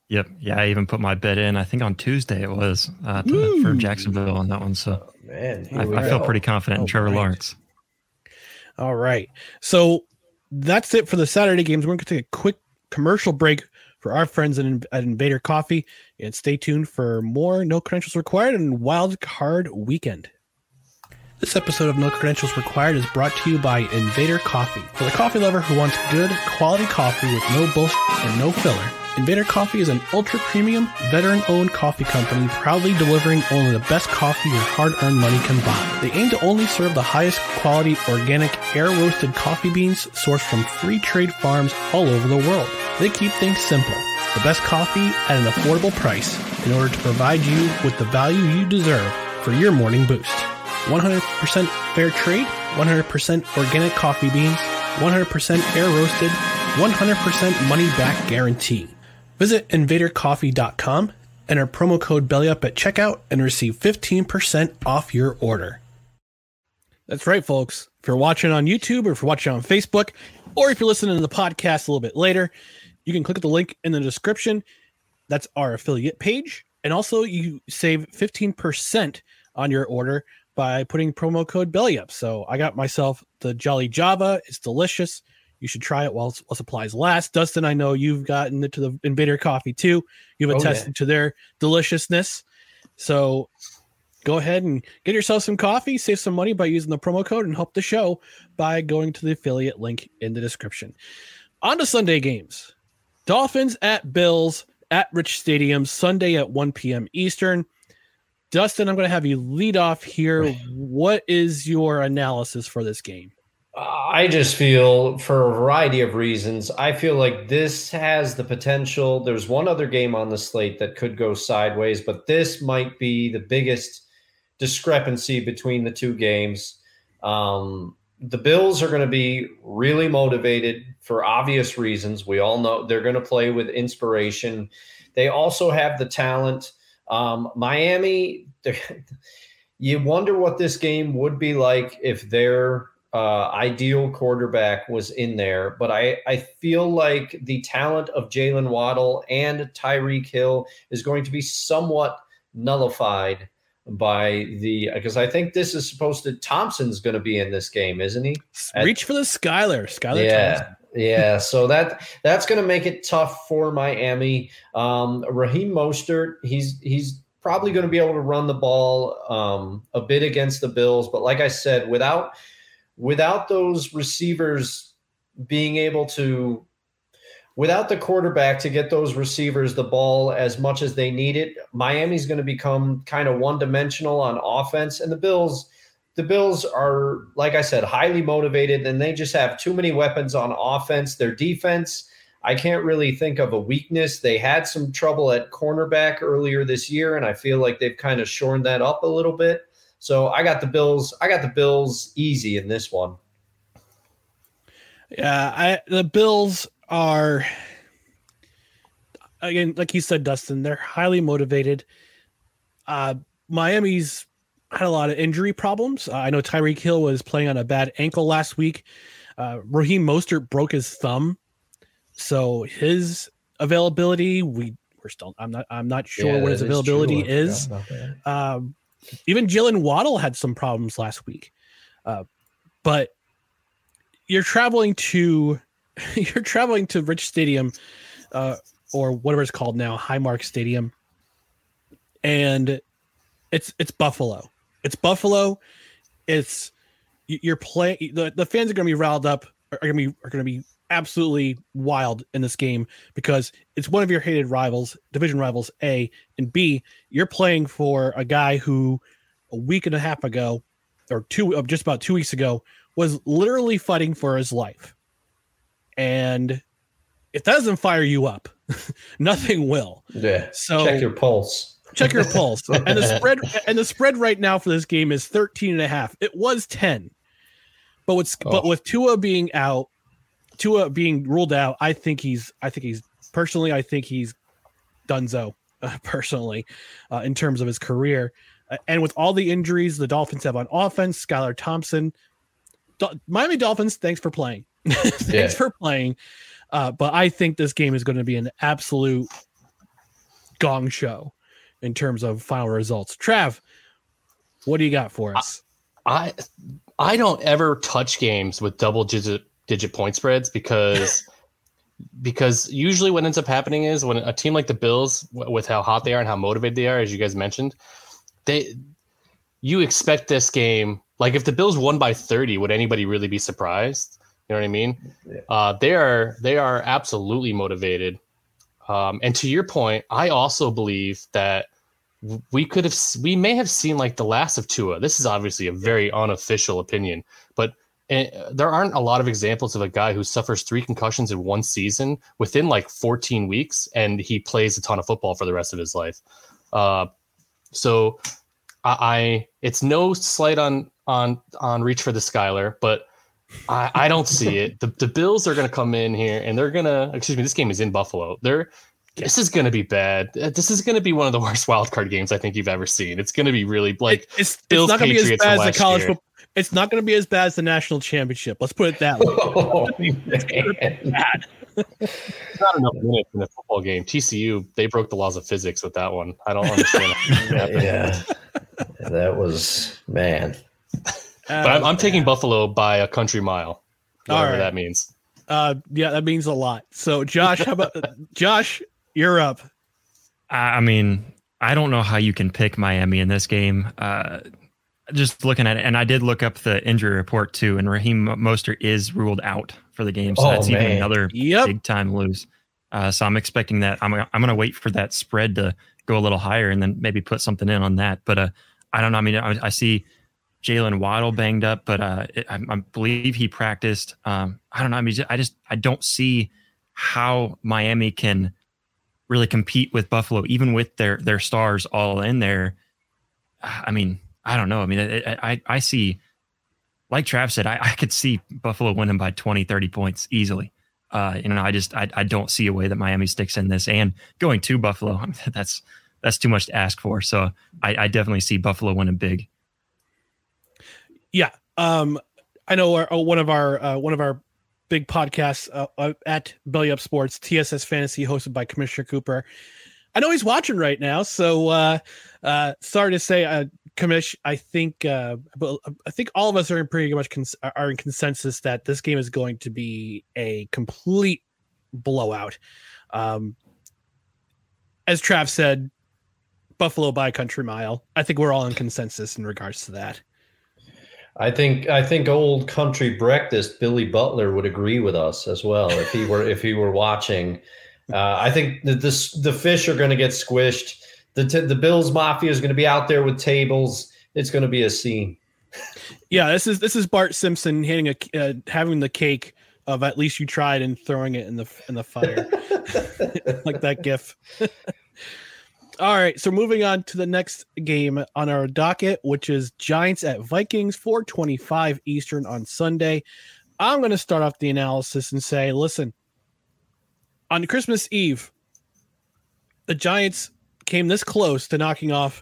Yep. Yeah, I even put my bet in. I think on Tuesday it was uh, to, for Jacksonville on that one. So Man, I, I go. pretty confident in Trevor right. Lawrence. All right. So that's it for the Saturday games. We're going to take a quick commercial break for our friends at, at Invader Coffee and stay tuned for more No Credentials Required and Wild Card Weekend. This episode of No Credentials Required is brought to you by Invader Coffee. For the coffee lover who wants good, quality coffee with no bullshit and no filler, Invader Coffee is an ultra premium, veteran owned coffee company proudly delivering only the best coffee your hard earned money can buy. They aim to only serve the highest quality, organic, air roasted coffee beans sourced from free trade farms all over the world. They keep things simple the best coffee at an affordable price in order to provide you with the value you deserve for your morning boost. 100% fair trade, 100% organic coffee beans, 100% air roasted, 100% money back guarantee. Visit invadercoffee.com, enter promo code BELLYUP at checkout, and receive 15% off your order. That's right, folks. If you're watching on YouTube or if you're watching on Facebook, or if you're listening to the podcast a little bit later, you can click the link in the description. That's our affiliate page. And also, you save 15% on your order by putting promo code BELLYUP. So I got myself the Jolly Java. It's delicious. You should try it while, while supplies last. Dustin, I know you've gotten into the Invader Coffee too. You've Oh, attested yeah. to their deliciousness. So go ahead and get yourself some coffee, save some money by using the promo code, and help the show by going to the affiliate link in the description. On to Sunday games Dolphins at Bills at Rich Stadium, Sunday at 1 p.m. Eastern. Dustin, I'm going to have you lead off here. What is your analysis for this game? I just feel, for a variety of reasons, I feel like this has the potential. There's one other game on the slate that could go sideways, but this might be the biggest discrepancy between the two games. Um, the Bills are going to be really motivated for obvious reasons. We all know they're going to play with inspiration. They also have the talent. Um, Miami, you wonder what this game would be like if their uh, ideal quarterback was in there. But I, I feel like the talent of Jalen Waddle and Tyreek Hill is going to be somewhat nullified by the because I think this is supposed to Thompson's going to be in this game, isn't he? At- Reach for the Skylar. Skylar yeah. Thompson. yeah, so that that's going to make it tough for Miami. Um, Raheem Mostert, he's he's probably going to be able to run the ball um, a bit against the Bills, but like I said, without without those receivers being able to without the quarterback to get those receivers the ball as much as they need it, Miami's going to become kind of one dimensional on offense, and the Bills the Bills are, like I said, highly motivated, and they just have too many weapons on offense. Their defense, I can't really think of a weakness. They had some trouble at cornerback earlier this year, and I feel like they've kind of shorn that up a little bit. So I got the Bills. I got the Bills easy in this one. Yeah, I the Bills are again, like you said, Dustin, they're highly motivated. Uh, Miami's had a lot of injury problems. Uh, I know Tyreek Hill was playing on a bad ankle last week. Uh, Raheem Mostert broke his thumb, so his availability we we're still I'm not I'm not sure Yeah, what his availability. Is. forgot. Um, even Jalen Waddle had some problems last week, uh, but you're traveling to you're traveling to Rich Stadium, uh, or whatever it's called now, Highmark Stadium, and it's it's Buffalo. It's Buffalo. It's you're playing. The, the fans are going to be riled up. Are going to be are going to be absolutely wild in this game because it's one of your hated rivals, division rivals A and B. You're playing for a guy who a week and a half ago, or two, of just about two weeks ago, was literally fighting for his life. And if that doesn't fire you up, nothing will. Yeah. So Check your pulse. check your pulse and the spread and the spread right now for this game is 13 and a half it was 10 but with oh. but Oh. with tua being out tua being ruled out i think he's i think he's personally i think he's dunzo uh, personally uh, in terms of his career Uh, and with all the injuries the dolphins have on offense skylar thompson Dol- miami dolphins thanks for playing thanks Yeah. for playing uh, but i think this game is going to be an absolute gong show in terms of final results. Trav, what do you got for us? I I don't ever touch games with double digit digit point spreads because because usually what ends up happening is when a team like the Bills, with how hot they are and how motivated they are, as you guys mentioned, they you expect this game. Like if the Bills won by thirty, would anybody really be surprised? You know what I mean? Uh, they are they are absolutely motivated. Um, and to your point, I also believe that we could have we may have seen like the last of Tua. This is obviously a very unofficial opinion, but uh, there aren't a lot of examples of a guy who suffers three concussions in one season within like 14 weeks and he plays a ton of football for the rest of his life. Uh, so I, I it's no slight on on on reach for the Skylar, but I, I don't see it. The the Bills are going to come in here and they're going to excuse me. This game is in Buffalo. They're this is going to be bad. Uh, This is going to be one of the worst wild card games I think you've ever seen. It's going to be really like it's Bills it's not going to be as Patriots bad as the college year. Football. It's not going to be as bad as the national championship. Let's put it that way. Oh, man. not enough minutes in a football game. TCU they broke the laws of physics with that one. I don't understand. yeah. That was man. but I'm, I'm taking Buffalo by a country mile, whatever right. that means. Uh, yeah, that means a lot. So, Josh, how about Josh? You're up. I I mean, I don't know how you can pick Miami in this game. Uh, just looking at it, and I did look up the injury report too, and Raheem Mostert is ruled out for the game, so Oh, that's even another Yep. big time lose. Uh, so I'm expecting that. I'm I'm going to wait for that spread to go a little higher, and then maybe put something in on that. But uh, I don't know. I mean, I, I see Jalen Waddle banged up, but uh, it, I, I believe he practiced. Um, I don't know. I mean, I just I don't see how Miami can really compete with Buffalo, even with their their stars all in there. I mean, I don't know. I mean, I I, I see, like Trav said, I, I could see Buffalo winning by 20, 30 points easily. Uh, you know, I just I, I don't see a way that Miami sticks in this, and going to Buffalo, I mean, that's that's too much to ask for. So I, I definitely see Buffalo winning big. Yeah. Um, I know our, uh, one of our uh, one of our big podcasts uh, uh, at Belly Up Sports, TSS Fantasy, hosted by Commissioner Cooper. I know he's watching right now, so uh, uh, sorry to say, uh, Commish. I think, uh, I think all of us are in pretty much cons- are in consensus that this game is going to be a complete blowout. Um, as Trav said, Buffalo by country mile. I think we're all in consensus in regards to that. I think I think old country breakfast Billy Butler would agree with us as well if he were if he were watching. Uh, I think that this the fish are going to get squished. The t- the Bills Mafia is going to be out there with tables. It's going to be a scene. Yeah, this is this is Bart Simpson handing a uh, having the cake of at least you tried and throwing it in the in the fire, like that GIF. All right, so moving on to the next game on our docket, which is Giants at Vikings, 425 Eastern on Sunday. I'm going to start off the analysis and say, listen, on Christmas Eve, the Giants came this close to knocking off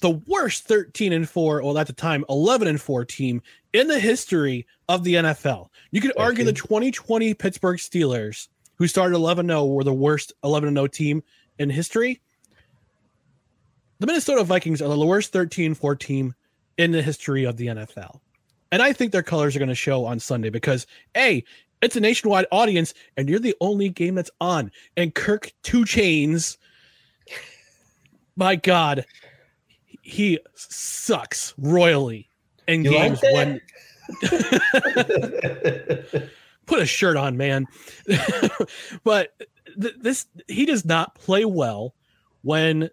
the worst 13 and 4, well, at the time, 11 and 4 team in the history of the NFL. You could Thank argue you. the 2020 Pittsburgh Steelers, who started 11 0, were the worst 11 0 team in history. The Minnesota Vikings are the worst 13 4 team in the history of the NFL. And I think their colors are going to show on Sunday because, A, it's a nationwide audience and you're the only game that's on. And Kirk Two Chains, my God, he sucks royally in You games when put a shirt on, man. but th- this he does not play well when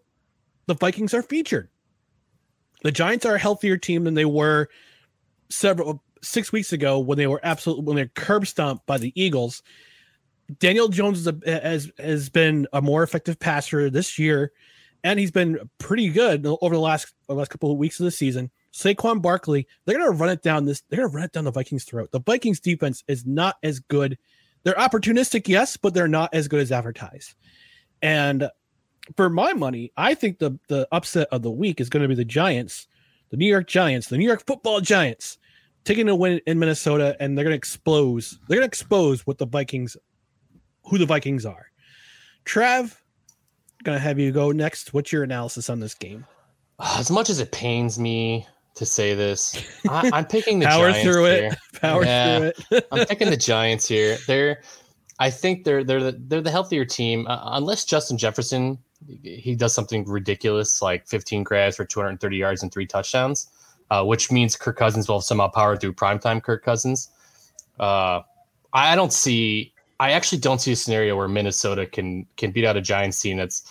the Vikings are featured. The Giants are a healthier team than they were several six weeks ago when they were absolutely when they're curb stomped by the Eagles. Daniel Jones is a, has has been a more effective passer this year, and he's been pretty good over the last the last couple of weeks of the season. Saquon Barkley, they're gonna run it down this. They're gonna run it down the Vikings' throat. The Vikings defense is not as good. They're opportunistic, yes, but they're not as good as advertised. And for my money, I think the the upset of the week is going to be the Giants, the New York Giants, the New York Football Giants, taking a win in Minnesota, and they're going to expose. They're going to expose what the Vikings, who the Vikings are. Trav, to have you go next. What's your analysis on this game? As much as it pains me to say this, I, I'm picking the Power Giants through here. it. Power Yeah. through it. I'm picking the Giants here. They're, I think they're they're the, they're the healthier team, uh, unless Justin Jefferson he does something ridiculous like 15 grabs for 230 yards and three touchdowns, uh, which means Kirk Cousins will somehow power through primetime Kirk Cousins. Uh, I don't see. I actually don't see a scenario where Minnesota can can beat out a Giants team that's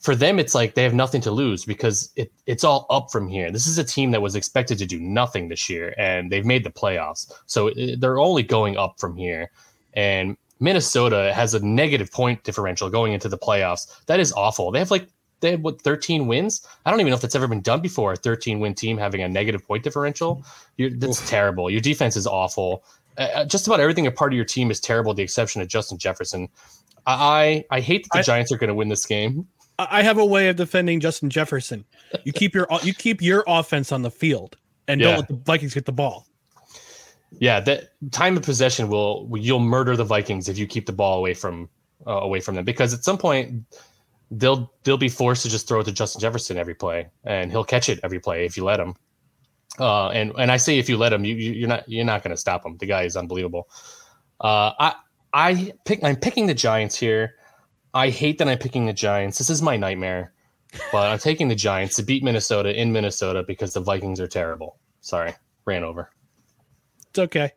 for them. It's like they have nothing to lose because it, it's all up from here. This is a team that was expected to do nothing this year, and they've made the playoffs, so it, they're only going up from here. And Minnesota has a negative point differential going into the playoffs. That is awful. They have like they have what 13 wins. I don't even know if that's ever been done before. A 13 win team having a negative point differential. You're, that's terrible. Your defense is awful. Uh, just about everything a part of your team is terrible, the exception of Justin Jefferson. I I, I hate that the I- Giants are going to win this game. I I have a way of defending Justin Jefferson. You keep your you keep your offense on the field and Yeah. don't let the Vikings get the ball. Yeah, that time of possession will you'll murder the Vikings if you keep the ball away from uh, away from them because at some point they'll they'll be forced to just throw it to Justin Jefferson every play and he'll catch it every play if you let him. Uh, and and I say if you let him, you, you you're not you're not going to stop him. The guy is unbelievable. Uh, I I pick I'm picking the Giants here. I hate that I'm picking the Giants. This is my nightmare, but I'm taking the Giants to beat Minnesota in Minnesota because the Vikings are terrible. Sorry, ran over. It's okay.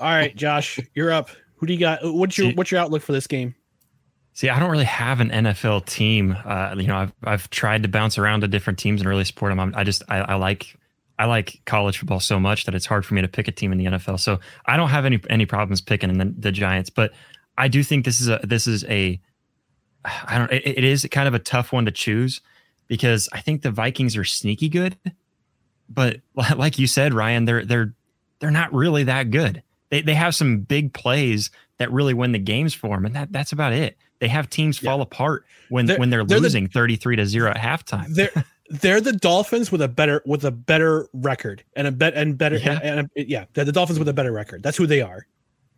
All right, Josh, you're up. Who do you got? What's your what's your outlook for this game? See, I don't really have an NFL team. Uh, you know, I've I've tried to bounce around to different teams and really support them. I'm, I just I, I like I like college football so much that it's hard for me to pick a team in the NFL. So I don't have any any problems picking the, the Giants, but I do think this is a this is a I don't it, it is kind of a tough one to choose because I think the Vikings are sneaky good, but like you said, Ryan, they're they're they're not really that good. They they have some big plays that really win the games for them, and that that's about it. They have teams fall apart when They're- when they're, they're the- losing thirty three to zero at halftime. They're they're the Dolphins with a better with a better record and a bet and better Yeah. and, and yeah, they're the Dolphins with a better record. That's who they are.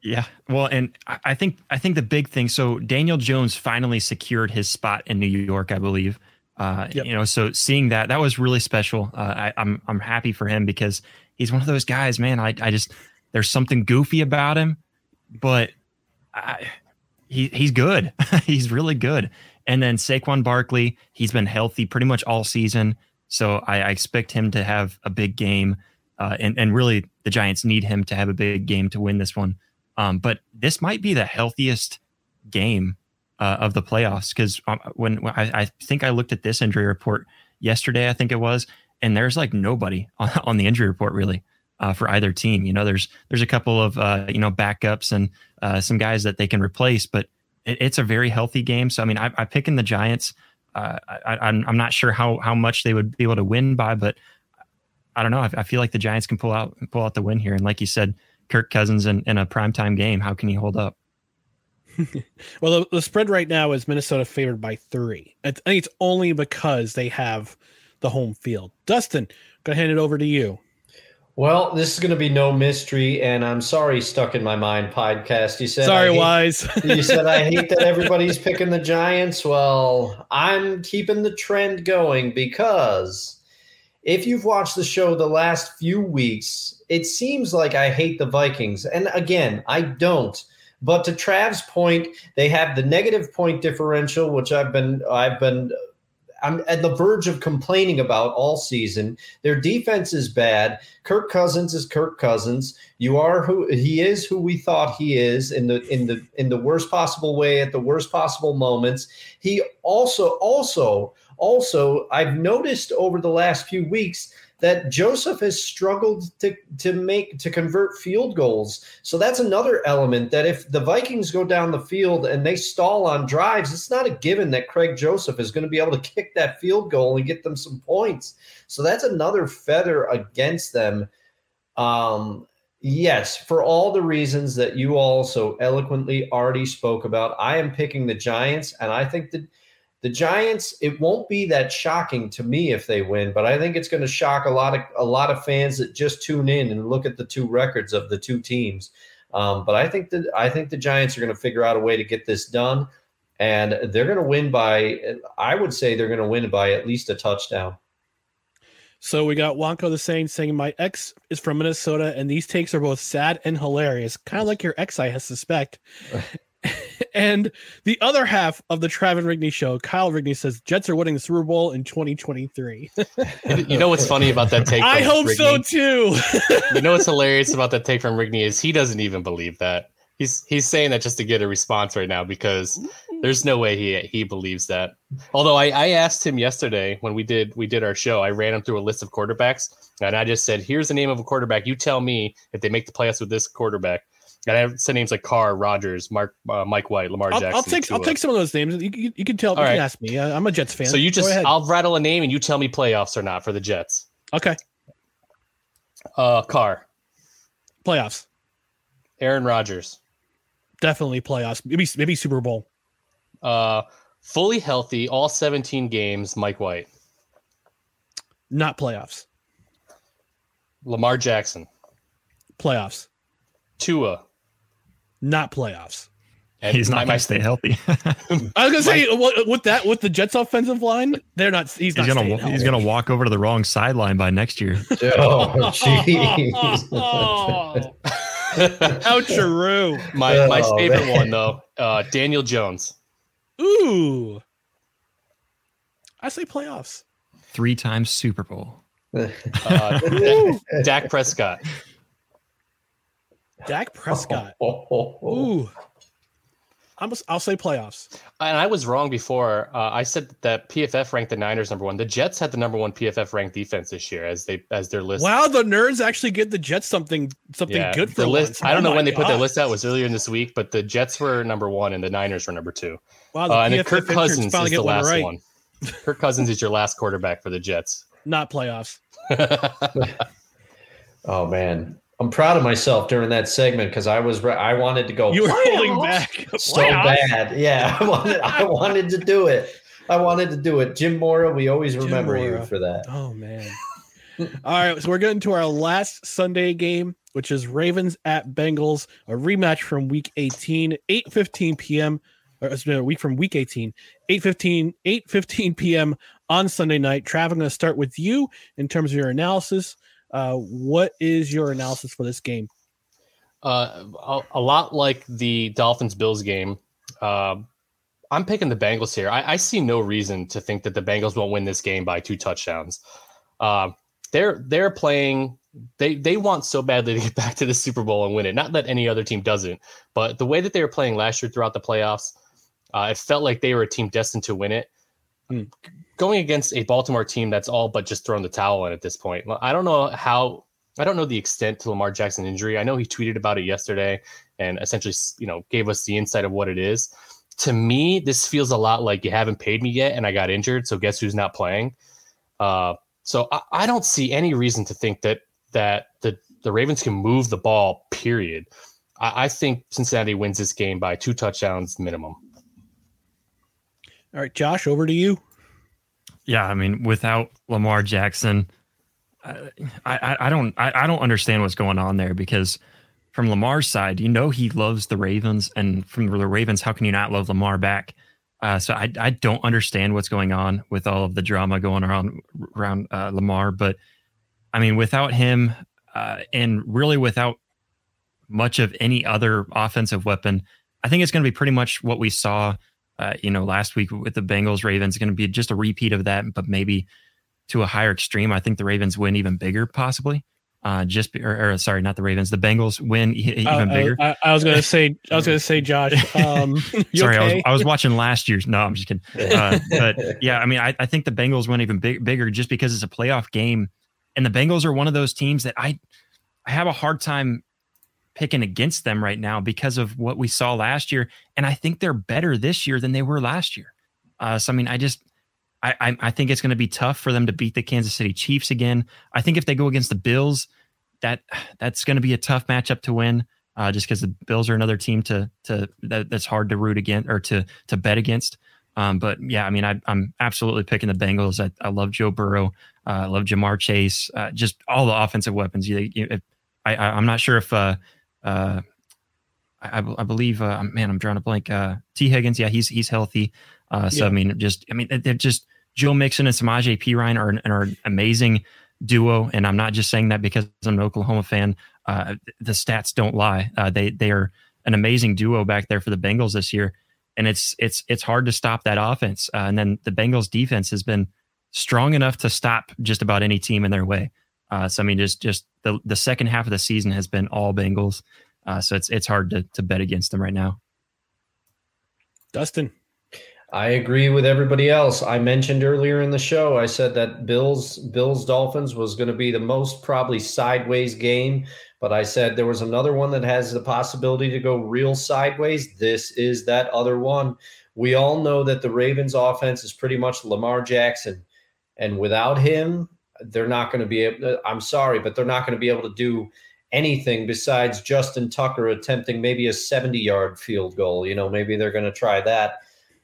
Yeah. Well, and I I think I think the big thing. So Daniel Jones finally secured his spot in New York, I believe. Uh, Yep. You know, so seeing that that was really special. Uh, I, I'm I'm happy for him because he's one of those guys, man. I I just there's something goofy about him, but I, he he's good. he's really good. And then Saquon Barkley, he's been healthy pretty much all season, so I, I expect him to have a big game. Uh, and and really, the Giants need him to have a big game to win this one. Um, but this might be the healthiest game uh, of the playoffs because um, when, when I, I think I looked at this injury report yesterday, I think it was, and there's like nobody on, on the injury report really uh, for either team. You know, there's there's a couple of uh, you know backups and uh, some guys that they can replace, but it, it's a very healthy game. So I mean, I, I pick in the Giants. Uh, I, I'm I'm not sure how how much they would be able to win by, but I don't know. I, I feel like the Giants can pull out pull out the win here. And like you said, Kirk Cousins in, in a primetime game, how can he hold up? well, the, the, spread right now is Minnesota favored by three. I think it's only because they have the home field. Dustin, gonna hand it over to you. Well, this is going to be no mystery, and I'm sorry, stuck in my mind podcast. You said sorry, hate, wise. you said I hate that everybody's picking the Giants. Well, I'm keeping the trend going because if you've watched the show the last few weeks, it seems like I hate the Vikings, and again, I don't. But to Trav's point, they have the negative point differential, which I've been I've been I'm at the verge of complaining about all season. Their defense is bad. Kirk Cousins is Kirk Cousins. You are who he is who we thought he is in the in the in the worst possible way at the worst possible moments. He also also also I've noticed over the last few weeks that Joseph has struggled to to make to convert field goals. So that's another element that if the Vikings go down the field and they stall on drives, it's not a given that Greg Joseph is going to be able to kick that field goal and get them some points. So that's another feather against them. Um, yes, for all the reasons that you also eloquently already spoke about, I am picking the Giants, and I think that the Giants, it won't be that shocking to me if they win, but I think it's going to shock a lot of a lot of fans that just tune in and look at the two records of the two teams. Um, but I think that I think the Giants are going to figure out a way to get this done, and they're going to win by. I would say they're going to win by at least a touchdown. So we got Wonko the Sane saying my ex is from Minnesota, and these takes are both sad and hilarious, kind of like your ex, I suspect. and the other half of the Travis Rigney show, Kyle Rigney says Jets are winning the Super Bowl in 2023. you know what's funny about that take? I hope Rigney? so too. you know what's hilarious about that take from Rigney is he doesn't even believe that. He's he's saying that just to get a response right now because there's no way he he believes that. Although I, I asked him yesterday when we did we did our show, I ran him through a list of quarterbacks and I just said, "Here's the name of a quarterback. You tell me if they make the playoffs with this quarterback." And I have said names like Carr, Rodgers, Mark, uh, Mike White, Lamar I'll, Jackson. I'll take Tua. I'll take some of those names. You, you, you can tell. All you right. can ask me. I, am a Jets fan. So you just I'll rattle a name and you tell me playoffs or not for the Jets. okay Uh, Carr, playoffs. Aaron Rodgers, Definitely playoffs. Maybe maybe Super Bowl. uh, fully healthy, all 17 games. Mike White, Not playoffs. Lamar Jackson, Playoffs. Tua. Not playoffs. And He's not going to stay healthy. I was gonna say what, with that with the Jets offensive line, they're not. He's, he's not gonna staying he's gonna walk over to the wrong sideline by next year. Oh, jeez. oh, how true. My my Oh, favorite man. one though, uh, Daniel Jones. Ooh, I say playoffs. Three times Super Bowl. Uh, Dak, Dak Prescott. Dak Prescott. Oh, Ooh, I'm, I'll say playoffs. And I was wrong before. Uh, I said that PFF ranked the Niners number one. The Jets had the number one PFF ranked defense this year as they as their list. Wow, the nerds actually get the Jets something something Yeah, good for the list. once. I don't Oh know my when they put their list out. It was earlier in this week, but the Jets were number one and the Niners were number two. Wow, the Uh, and then Kirk Cousins is get the one last right. one. Kirk Cousins is your last quarterback for the Jets. Not playoffs. oh man, I'm proud of myself during that segment because I was re- I wanted to go. You were holding back. so bad. Yeah, I wanted I wanted to do it. I wanted to do it. Jim Mora, we always Jim remember you for that. Oh man. All right, so we're getting to our last Sunday game, which is Ravens at Bengals, a rematch from week 18, 8:15 p.m. Or it's been a week from week 18, 8:15, 8:15 p.m. on Sunday night. Trav, I'm going to start with you in terms of your analysis. Uh, what is your analysis for this game? Uh, a, a lot like the Dolphins Bills game. Um, I'm picking the Bengals here. I, I see no reason to think that the Bengals won't win this game by two touchdowns. Uh, they're they're playing. They they want so badly to get back to the Super Bowl and win it. Not that any other team doesn't, but the way that they were playing last year throughout the playoffs, uh, it felt like they were a team destined to win it. Hmm. Going against a Baltimore team that's all but just thrown the towel in at this point. I don't know how I don't know the extent to Lamar Jackson injury. I know he tweeted about it yesterday and essentially, you know, gave us the insight of what it is. To me, this feels a lot like you haven't paid me yet, and I got injured. So guess who's not playing? Uh, so I, I don't see any reason to think that that the the Ravens can move the ball. Period. I, I think Cincinnati wins this game by two touchdowns minimum. All right, Josh, over to you. Yeah, I mean, without Lamar Jackson, I I, I don't I, I don't understand what's going on there because from Lamar's side, you know he loves the Ravens, and from the Ravens, how can you not love Lamar back? Uh, so I I don't understand what's going on with all of the drama going around around uh, Lamar, but I mean, without him, uh, and really without much of any other offensive weapon, I think it's going to be pretty much what we saw, uh, you know, last week with the Bengals Ravens. Going to be just a repeat of that, but maybe to a higher extreme. I think the Ravens win even bigger, possibly. Uh, just or, or sorry, not the Ravens. The Bengals win even Uh, bigger. I, I was gonna say, I was gonna say, Josh. Um, Sorry, I was? I was watching last year's. No, I'm just kidding. Uh, but yeah, I mean, I, I think the Bengals win even big, bigger just because it's a playoff game, and the Bengals are one of those teams that I I have a hard time picking against them right now because of what we saw last year, and I think they're better this year than they were last year. Uh, so I mean, I just I I, I think it's going to be tough for them to beat the Kansas City Chiefs again. I think if they go against the Bills, that that's going to be a tough matchup to win. Uh, just because the Bills are another team to to that, that's hard to root against or to to bet against. Um, but yeah, I mean, I, I'm absolutely picking the Bengals. I, I love Joe Burrow. Uh, I love Ja'Marr Chase. Uh, just all the offensive weapons. You, you, if, I, I'm not sure if uh, I, I believe, uh, man, I'm drawing a blank. Uh, Tee Higgins, yeah, he's he's healthy. Uh, so Yeah. I mean, just I mean, they're just Joe Mixon and Samaje Perine are an, are an amazing duo, and I'm not just saying that because I'm an Oklahoma fan. Uh, the stats don't lie. Uh, they they are an amazing duo back there for the Bengals this year, and it's it's it's hard to stop that offense. Uh, and then the Bengals defense has been strong enough to stop just about any team in their way. Uh, so I mean, just just the the second half of the season has been all Bengals. Uh, so it's it's hard to to bet against them right now. Dustin. I agree with everybody else. I mentioned earlier in the show, I said that Bills Bills Dolphins was going to be the most probably sideways game, but I said there was another one that has the possibility to go real sideways. This is that other one. We all know that the Ravens offense is pretty much Lamar Jackson, and without him, they're not going to be able uh, I'm sorry, but they're not going to be able to do anything besides Justin Tucker attempting maybe a 70-yard field goal. You know, maybe they're going to try that.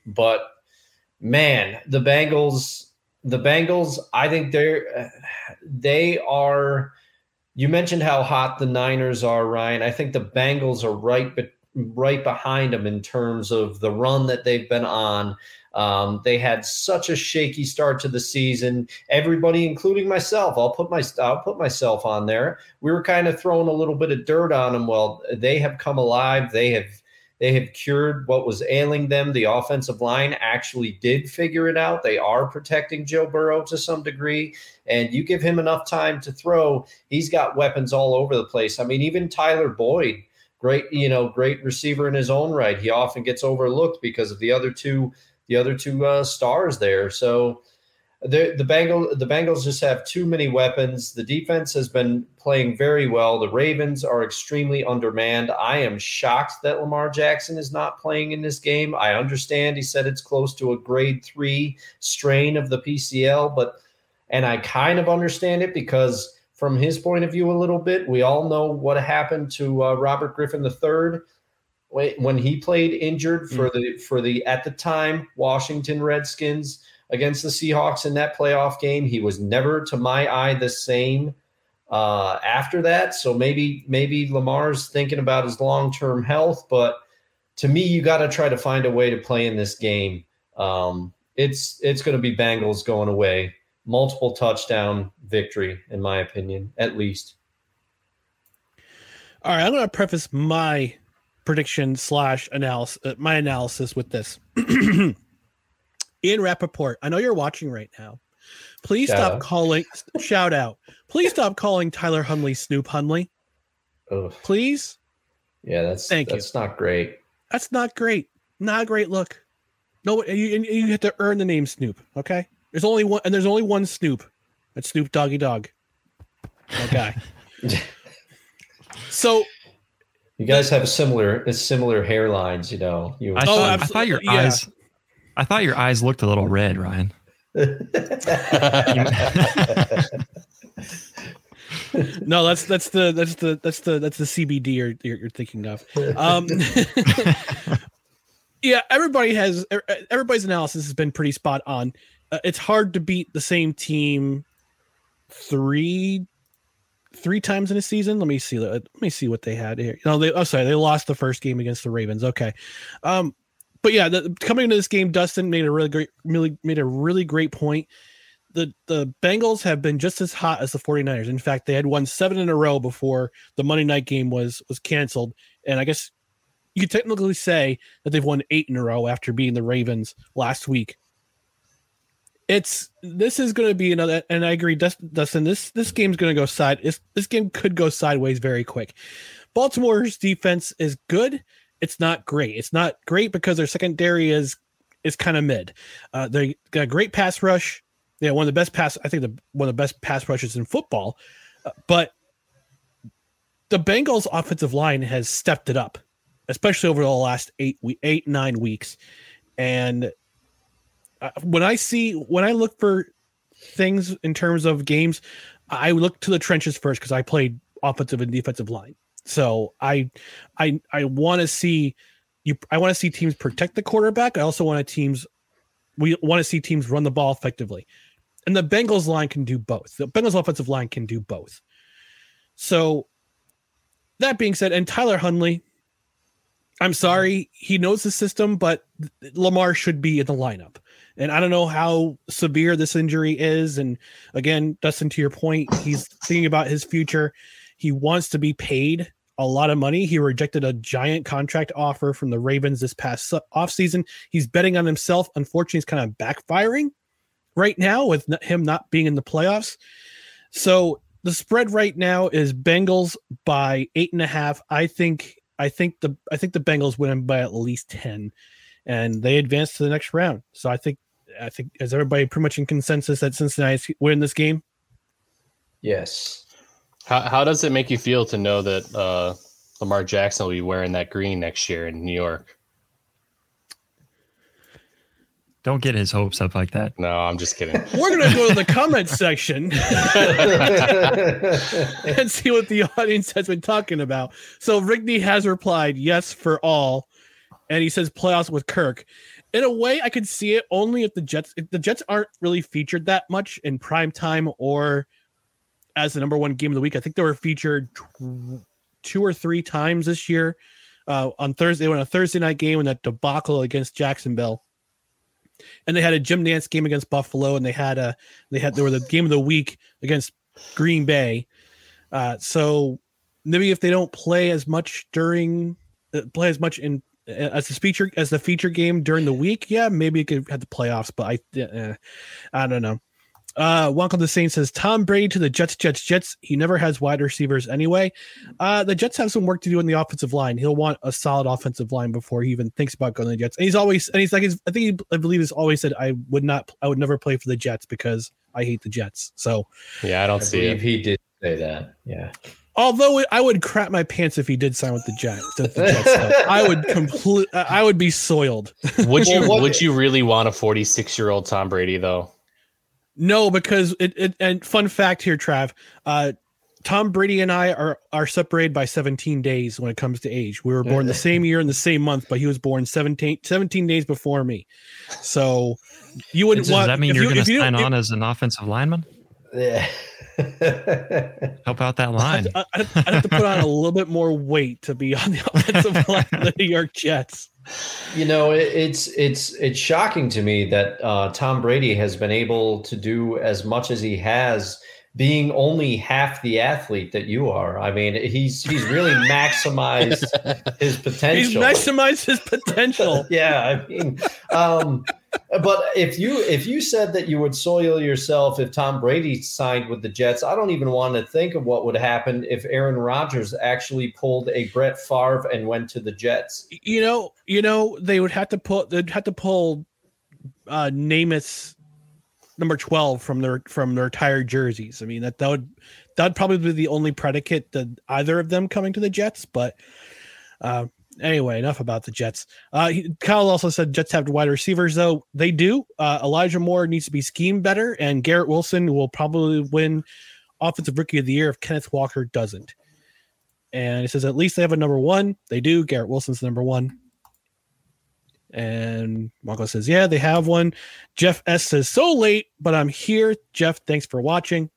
But man, the Bengals, the Bengals, I think they're uh, they are. You mentioned how hot the Niners are, Ryan. I think the Bengals are right, but right behind them in terms of the run that they've been on. Um, they had such a shaky start to the season. Everybody, including myself, I'll put my I'll put myself on there. We were kind of throwing a little bit of dirt on them. Well, they have come alive. They have they have cured what was ailing them. The offensive line actually did figure it out. They are protecting Joe Burrow to some degree. And you give him enough time to throw, he's got weapons all over the place. I mean, even Tyler Boyd, great, you know, great receiver in his own right. He often gets overlooked because of the other two, the other two uh, stars there. So the the Bengals the Bengals just have too many weapons. The defense has been playing very well. The Ravens are extremely undermanned. I am shocked that Lamar Jackson is not playing in this game. I understand he said it's close to a grade 3 strain of the PCL, but and I kind of understand it because from his point of view a little bit, we all know what happened to uh, Robert Griffin III when he played injured for the for the at the time Washington Redskins against the Seahawks in that playoff game. He was never, to my eye, the same uh, after that. So maybe maybe Lamar's thinking about his long term health, but to me, you got to try to find a way to play in this game. Um, it's it's going to be Bengals going away, multiple touchdown victory, in my opinion, at least. All right, I'm going to preface my prediction slash analysis, uh, my analysis with this. Ian Rapoport, I know you're watching right now. Please Shout stop out. calling. shout out. Please stop calling Tyler Huntley Snoop Huntley. Ugh. Please. Yeah, that's Thank you. that's not great. That's not great. Not a great look. No, you, you you have to earn the name Snoop. Okay. There's only one, and there's only one Snoop. That's Snoop Doggy Dogg. That guy. so You guys have a similar a similar hairlines, you know. You I, Oh, thought, I thought your yeah. eyes. I thought your eyes looked a little red, Ryan. no, that's that's the that's the that's the that's the CBD you're you're, you're thinking of. Um, yeah, everybody has er- everybody's analysis has been pretty spot on. Uh, it's hard to beat the same team three three times in a season. Let me see. Let me see what they had here. No, they. Oh, sorry, they lost the first game against the Ravens. Okay, um, but yeah, the, coming into this game, Dustin made a really great, really made a really great point. The the Bengals have been just as hot as the 49ers. In fact, they had won seven in a row before the Monday night game was was canceled. And I guess you could technically say that they've won eight in a row after beating the Ravens last week. It's this is going to be another, and I agree, Dustin. This this game's going to go side. This this game could go sideways very quick. Baltimore's defense is good. It's not great. It's not great because their secondary is is kind of mid. Uh, they got a great pass rush. Yeah, one of the best pass. I think the one of the best pass rushes in football. Uh, but the Bengals' offensive line has stepped it up, especially over the last eight we eight nine weeks. And uh, when I see when I look for things in terms of games, I look to the trenches first because I played offensive and defensive line. So I I I want to see you I want to see teams protect the quarterback. I also want to teams we want to see teams run the ball effectively. And the Bengals line can do both. The Bengals offensive line can do both. So that being said, and Tyler Huntley, I'm sorry, he knows the system, but Lamar should be in the lineup. And I don't know how severe this injury is. And again, Dustin, to your point, he's thinking about his future. He wants to be paid a lot of money. He rejected a giant contract offer from the Ravens this past offseason. He's betting on himself. Unfortunately, he's kind of backfiring right now with him not being in the playoffs. So the spread right now is Bengals by eight and a half. I think I think the I think the Bengals win by at least ten, and they advance to the next round. So I think I think is everybody pretty much in consensus that Cincinnati win this game? Yes. How, how does it make you feel to know that uh, Lamar Jackson will be wearing that green next year in New York? Don't get his hopes up like that. No, I'm just kidding. We're gonna go to the comment section and see what the audience has been talking about. So Rigney has replied, "Yes for all," and he says playoffs with Kirk. In a way, I could see it only if the Jets if the Jets aren't really featured that much in prime time or as the number one game of the week. I think they were featured two or three times this year. Uh, on Thursday, went a Thursday night game in that debacle against Jacksonville and they had a Jim Nantz game against Buffalo, and they had a they had they were the game of the week against Green Bay. Uh, so maybe if they don't play as much during uh, play as much in as the feature as the feature game during the week, yeah, maybe it could have the playoffs. But I uh, I don't know. Uh, Wonko the Sane says Tom Brady to the Jets, Jets, Jets. He never has wide receivers anyway. Uh, the Jets have some work to do in the offensive line. He'll want a solid offensive line before he even thinks about going to the Jets. And he's always, and he's like, he's, I think he, I believe he's always said, I would not, I would never play for the Jets because I hate the Jets. So, Yeah, I don't I see believe it. he did say that. Yeah. Although I would crap my pants if he did sign with the Jets, the Jets. I would complete, I would be soiled. Would you Well, would you really want a 46 year old Tom Brady though? No, because it, it and fun fact here, Trav. Uh Tom Brady and I are are separated by 17 days when it comes to age. We were born the same year and the same month, but he was born 17, 17 days before me. So you wouldn't Does want that mean you're you- going to you- sign if- on as an offensive lineman? Yeah. Help out that line. I, I'd, I'd have to put on a little bit more weight to be on the offensive line of the New York Jets. You know, it, it's it's it's shocking to me that uh, Tom Brady has been able to do as much as he has, being only half the athlete that you are. I mean, he's he's really maximized his potential. He's maximized his potential. yeah, I mean, um, but if you if you said that you would soil yourself if Tom Brady signed with the Jets, I don't even want to think of what would happen if Aaron Rodgers actually pulled a Brett Favre and went to the Jets. You know, you know, they would have to pull they'd have to pull uh Namath's number 12 from their from their retired jerseys. I mean that that would that would probably be the only predicate that either of them coming to the Jets. But uh, anyway, enough about the Jets. Uh, Kyle also said Jets have wide receivers though. They do. Uh, Elijah Moore needs to be schemed better, and Garrett Wilson will probably win offensive rookie of the year if Kenneth Walker doesn't. And he says at least they have a number one. They do. Garrett Wilson's number one. And Marco says, Yeah, they have one. Jeff S says, So late, but I'm here. Jeff, thanks for watching.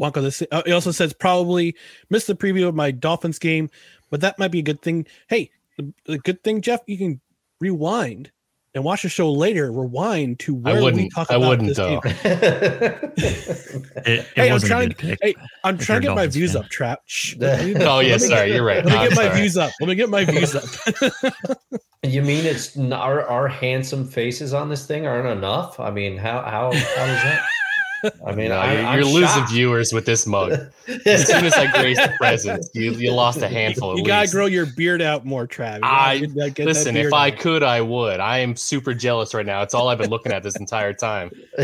Wonko, this, uh, he also says, Probably missed the preview of my Dolphins game, but that might be a good thing. Hey, the, the good thing, Jeff, you can rewind and watch the show later, rewind to where we wouldn't. talk I about wouldn't this though. game. It, it Hey, I'm wasn't a trying to pick. hey, I'm trying to you're get my views fan. up, trap. Shh. Oh, Let me- Oh yeah, sorry, get- you're right. Let me No, I'm get my sorry. views up. Let me get my views up. You mean it's our our handsome faces on this thing aren't enough? I mean, how how how is that? I mean, No, I, you're, losing shocked. viewers with this mug. As soon as I grace the presence, you, you lost a handful. you at gotta least. grow your beard out more, Travis. I get that- get that listen. If I out. could, I would. I am super jealous right now. It's all I've been looking at this entire time.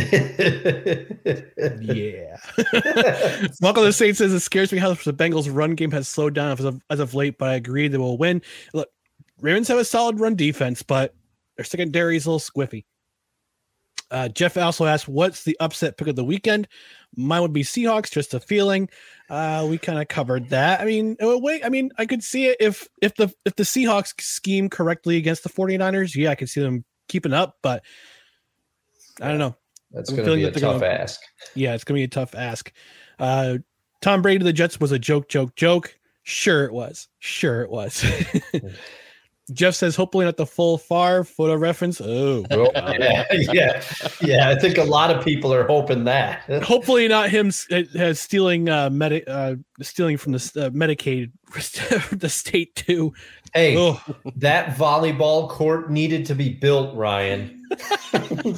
yeah. Michael the Saint says it scares me how the Bengals' run game has slowed down as of, as of late, but I agree they will win. Look, Ravens have a solid run defense, but their secondary is a little squiffy. Uh, Jeff also asked, "What's the upset pick of the weekend?" Mine would be Seahawks. Just a feeling. Uh, we kind of covered that. I mean, oh, wait. I mean, I could see it if if the if the Seahawks scheme correctly against the 49ers. Yeah, I could see them keeping up, but I don't know. That's going to be a tough gonna- ask. Yeah, it's gonna be a tough ask. Uh, Tom Brady to the Jets was a joke, joke, joke. Sure, it was. Sure, it was. Jeff says, hopefully not the full far photo reference. Oh, yeah, yeah, yeah. I think a lot of people are hoping that. hopefully not him s- uh, uh, stealing uh, medi- uh, stealing from the uh, Medicaid the state too. Hey, Oh, that volleyball court needed to be built, Ryan.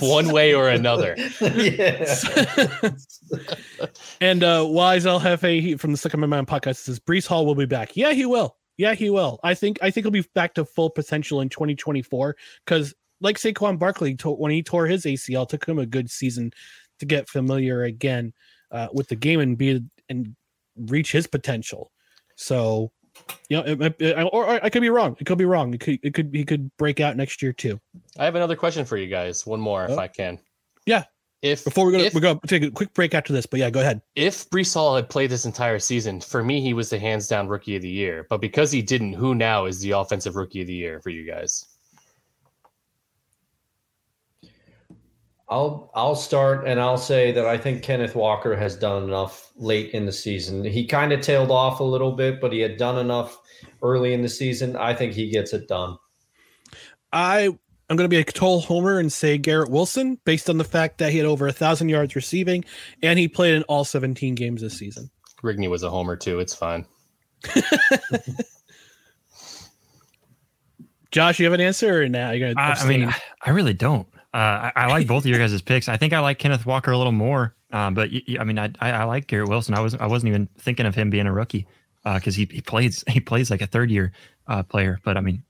One way or another. yeah. and uh, Wise LFA he, from the Second Amendment podcast says Breece Hall will be back. Yeah, he will. Yeah, he will. I think I think he'll be back to full potential in 2024 because, like Saquon Barkley, to, when he tore his ACL, took him a good season to get familiar again uh, with the game and be and reach his potential. So, you know, it, it- or, or I could be wrong. It could be wrong. It could it could he could break out next year too. I have another question for you guys. One more, if Oh. I can. Yeah. If Before we go, if, we go take a quick break after this. But yeah, go ahead. if Breece Hall had played this entire season, for me, he was the hands down rookie of the year. But because he didn't, who now is the offensive rookie of the year for you guys? I'll I'll start and I'll say that I think Kenneth Walker has done enough late in the season. He kind of tailed off a little bit, but he had done enough early in the season. I think he gets it done. I I'm going to be a total homer and say Garrett Wilson based on the fact that he had over a thousand yards receiving and he played in all 17 games this season. Rigney was a homer too. It's fine. Josh, you have an answer or now you're going to? I, I mean, I, I really don't. Uh, I, I like both of your guys' picks. I think I like Kenneth Walker a little more, uh, but y- y- I mean, I, I, I like Garrett Wilson. I was I wasn't even thinking of him being a rookie because he, he plays he plays like a third year uh, player. But I mean,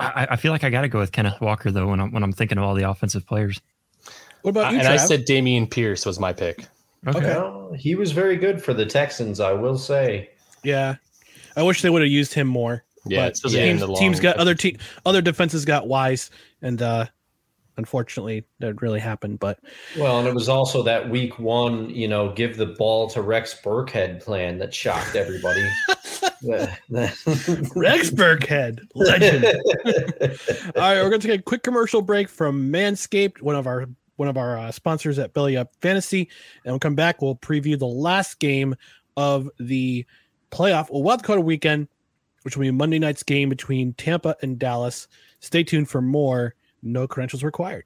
I, I feel like I got to go with Kenneth Walker though when I'm when I'm thinking of all the offensive players. what about you? and I said Dameon Pierce was my pick. Okay. Well, he was very good for the Texans, I will say. yeah. I wish they would have used him more. Yeah, but especially teams, the teams got other te- other defenses got wise, and uh unfortunately that really happened. But Well, and it was also that week one, you know, give the ball to Rex Burkhead plan that shocked everybody. The- the- Rex Burkhead, legend. All right, we're going to take a quick commercial break from Manscaped, one of our one of our uh, sponsors at Belly Up Fantasy, and we'll come back. We'll preview the last game of the playoff well, wild card weekend, which will be Monday night's game between Tampa and Dallas. Stay tuned for more. No credentials required.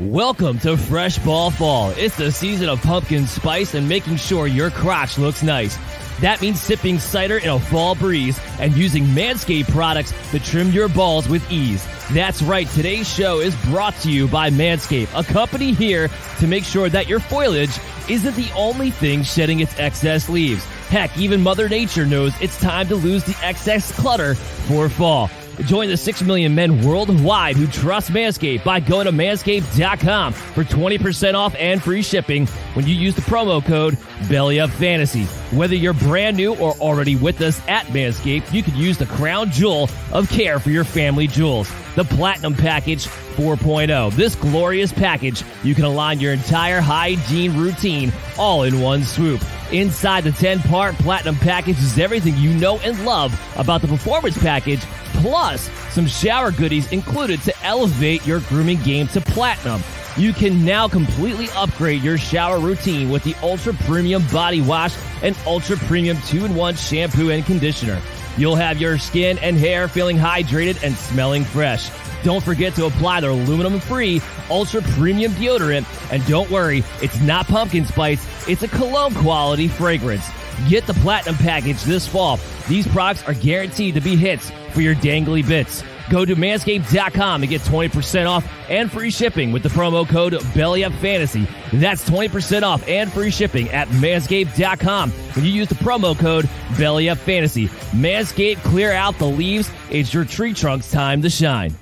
Welcome to Fresh Ball Fall. It's the season of pumpkin spice and making sure your crotch looks nice. That means sipping cider in a fall breeze and using Manscaped products to trim your balls with ease. That's right, today's show is brought to you by Manscaped, a company here to make sure that your foliage isn't the only thing shedding its excess leaves. Heck, even Mother Nature knows it's time to lose the excess clutter for fall. Join the 6 million men worldwide who trust Manscaped by going to manscaped.com for 20% off and free shipping when you use the promo code BellyUpFantasy. Whether you're brand new or already with us at Manscaped, you can use the crown jewel of care for your family jewels, the Platinum Package 4.0. This glorious package, you can align your entire hygiene routine all in one swoop. Inside the 10 part Platinum Package is everything you know and love about the Performance Package, plus some shower goodies included to elevate your grooming game to Platinum. You can now completely upgrade your shower routine with the Ultra Premium Body Wash and Ultra Premium 2 in 1 shampoo and conditioner. You'll have your skin and hair feeling hydrated and smelling fresh. Don't forget to apply their aluminum free ultra premium deodorant. And don't worry, it's not pumpkin spice, it's a cologne quality fragrance. Get the platinum package this fall. These products are guaranteed to be hits for your dangly bits. Go to manscaped.com and get 20% off and free shipping with the promo code BellyUpFantasy. That's 20% off and free shipping at manscaped.com when you use the promo code BellyUpFantasy. Manscaped, clear out the leaves. It's your tree trunk's time to shine.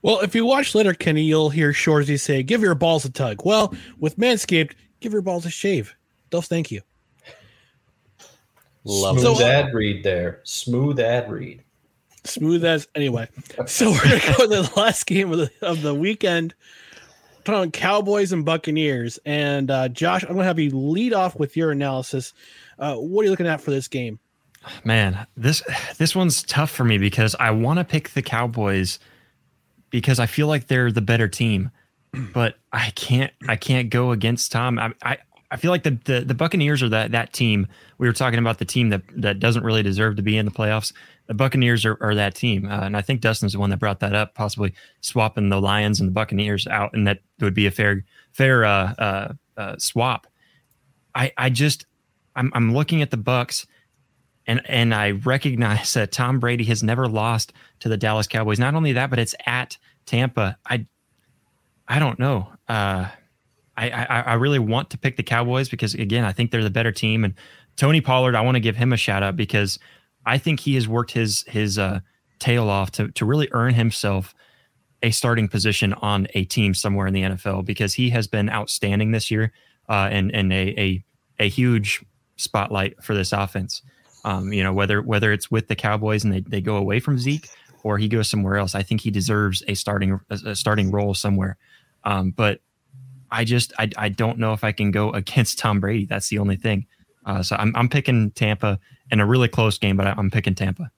Well, if you watch later, Kenny, you'll hear Shoresy say, "Give your balls a tug." Well, with Manscaped, give your balls a shave. Dolph, thank you. Love Smooth ad read there. Smooth ad read. Smooth as anyway. So we're gonna go to the last game of the of the weekend. Talking Cowboys and Buccaneers. And uh, Josh, I'm gonna have you lead off with your analysis. Uh, what are you looking at for this game? Man, this this one's tough for me because I want to pick the Cowboys because I feel like they're the better team, but I can't I can't go against Tom. I I, I feel like the, the the Buccaneers are that that team. We were talking about the team that that doesn't really deserve to be in the playoffs. The Buccaneers are, are that team, uh, and I think Dustin's the one that brought that up, possibly swapping the Lions and the Buccaneers out, and that would be a fair fair uh, uh, uh swap. I I just I'm I'm looking at the Bucks and and I recognize that Tom Brady has never lost to the Dallas Cowboys. Not only that, but it's at Tampa. I I don't know. Uh, I, I I really want to pick the Cowboys because again, I think they're the better team. And Tony Pollard, I want to give him a shout out because I think he has worked his his uh, tail off to to really earn himself a starting position on a team somewhere in the NFL because he has been outstanding this year uh, and and a, a a huge spotlight for this offense. Um, you know, whether whether it's with the Cowboys and they, they go away from Zeke or he goes somewhere else, I think he deserves a starting a starting role somewhere. Um, but I just I, I don't know if I can go against Tom Brady. That's the only thing. Uh, so I'm I'm picking Tampa in a really close game, but I, I'm picking Tampa.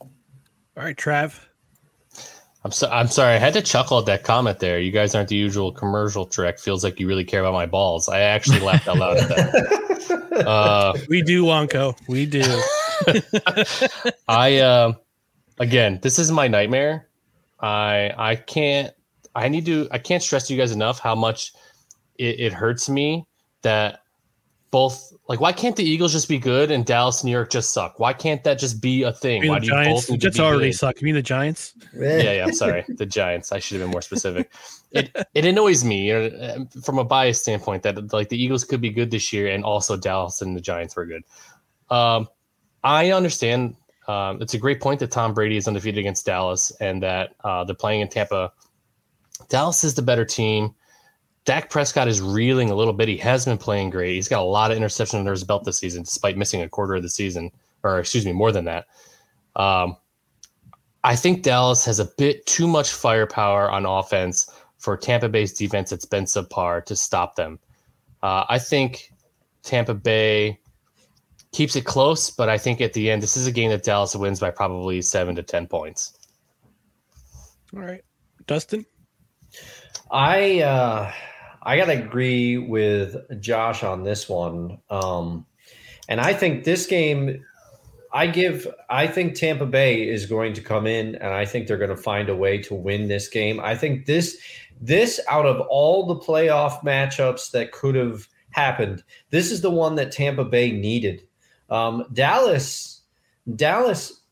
All right, Trav. I'm so, I'm sorry. I had to chuckle at that comment there. You guys aren't the usual commercial trick. Feels like you really care about my balls. I actually laughed out loud at that. Uh, we do, Wonko. We do. I uh, again, this is my nightmare. I I can't. I need to. I can't stress to you guys enough how much it, it hurts me that both like why can't the Eagles just be good and Dallas and New York just suck? Why can't that just be a thing? Why do you Giants? both just already good? suck? You mean the Giants? Yeah, yeah. I'm sorry, the Giants. I should have been more specific. it it annoys me you know, um, from a bias standpoint that like the Eagles could be good this year and also Dallas and the Giants were good. Um, I understand. Um, it's a great point that Tom Brady is undefeated against Dallas and that uh, they're playing in Tampa. Dallas is the better team. Dak Prescott is reeling a little bit. He has been playing great. He's got a lot of interceptions under his belt this season, despite missing a quarter of the season, or excuse me, more than that. Um, I think Dallas has a bit too much firepower on offense for Tampa Bay's defense that's been subpar to stop them. Uh, I think Tampa Bay keeps it close, but I think at the end, this is a game that Dallas wins by probably seven to 10 points. All right. Dustin? I, uh, I got to agree with Josh on this one. Um, and I think this game, I give, I think Tampa Bay is going to come in and I think they're going to find a way to win this game. I think this, this out of all the playoff matchups that could have happened, this is the one that Tampa Bay needed. Um, Dallas, Dallas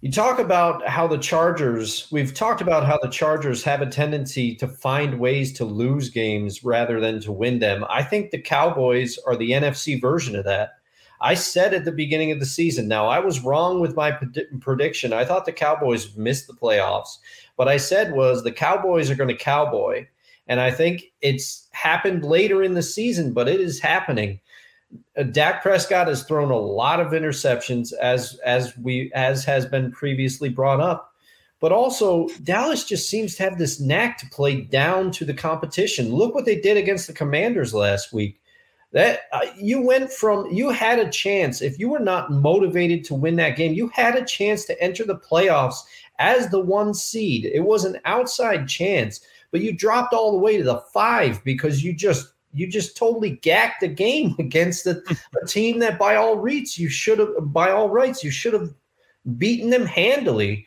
you talk about how the Chargers, we've talked about how the Chargers have a tendency to find ways to lose games rather than to win them. I think the Cowboys are the NFC version of that. I said at the beginning of the season. Now I was wrong with my pred- prediction. I thought the Cowboys missed the playoffs. What I said was the Cowboys are going to cowboy, and I think it's happened later in the season, but it is happening. Uh, Dak Prescott has thrown a lot of interceptions, as as we as has been previously brought up. But also, Dallas just seems to have this knack to play down to the competition. Look what they did against the Commanders last week. That uh, you went from you had a chance. If you were not motivated to win that game, you had a chance to enter the playoffs as the one seed. It was an outside chance, but you dropped all the way to the five because you just you just totally gacked the game against a, a team that by all rights you should have by all rights you should have beaten them handily.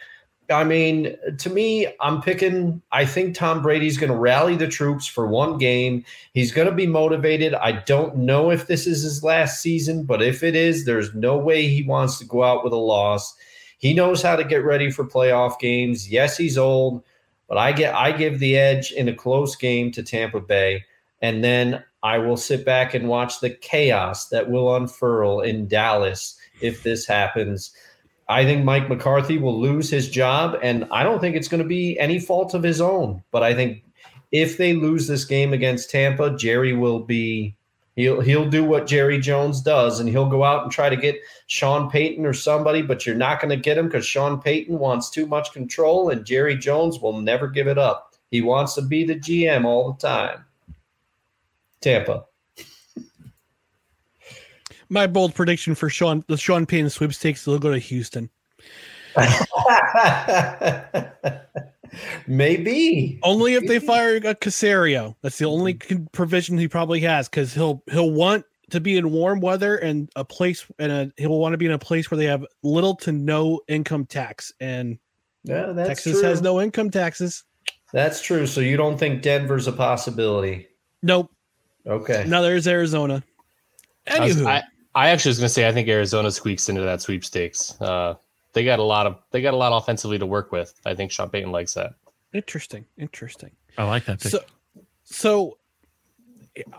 I mean, to me, I'm picking. I think Tom Brady's going to rally the troops for one game. He's going to be motivated. I don't know if this is his last season, but if it is, there's no way he wants to go out with a loss. He knows how to get ready for playoff games. Yes, he's old, but I get I give the edge in a close game to Tampa Bay, and then I will sit back and watch the chaos that will unfurl in Dallas if this happens. I think Mike McCarthy will lose his job, and I don't think it's going to be any fault of his own. But I think if they lose this game against Tampa, Jerry will be he'll he'll do what Jerry Jones does, and he'll go out and try to get Sean Payton or somebody. But you're not going to get him because Sean Payton wants too much control, and Jerry Jones will never give it up. He wants to be the GM all the time. Tampa. My bold prediction for Sean the Sean Payton sweepstakes will go to Houston. Maybe only if they fire a Caserio. That's the only mm-hmm. provision he probably has because he'll he'll want to be in warm weather and a place and a, he'll want to be in a place where they have little to no income tax and yeah, Texas true. has no income taxes. That's true. So you don't think Denver's a possibility? Nope. Okay. Now there's Arizona. I, was- Anywho, I, I actually was going to say I think Arizona squeaks into that sweepstakes. Uh, they got a lot of they got a lot offensively to work with. I think Sean Payton likes that. interesting, interesting. I like that pick. So, so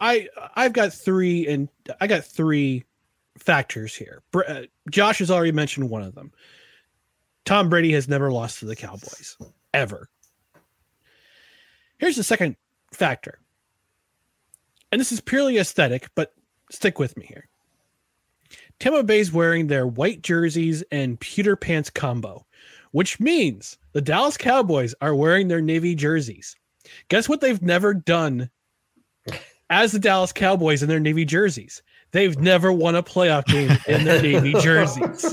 I I've got three and I got three factors here. Br- uh, Josh has already mentioned one of them. Tom Brady has never lost to the Cowboys ever. Here's the second factor. And this is purely aesthetic, but stick with me here. Tampa Bay's wearing their white jerseys and pewter pants combo, which means the Dallas Cowboys are wearing their navy jerseys. Guess what they've never done as the Dallas Cowboys in their navy jerseys? They've never won a playoff game in their navy jerseys.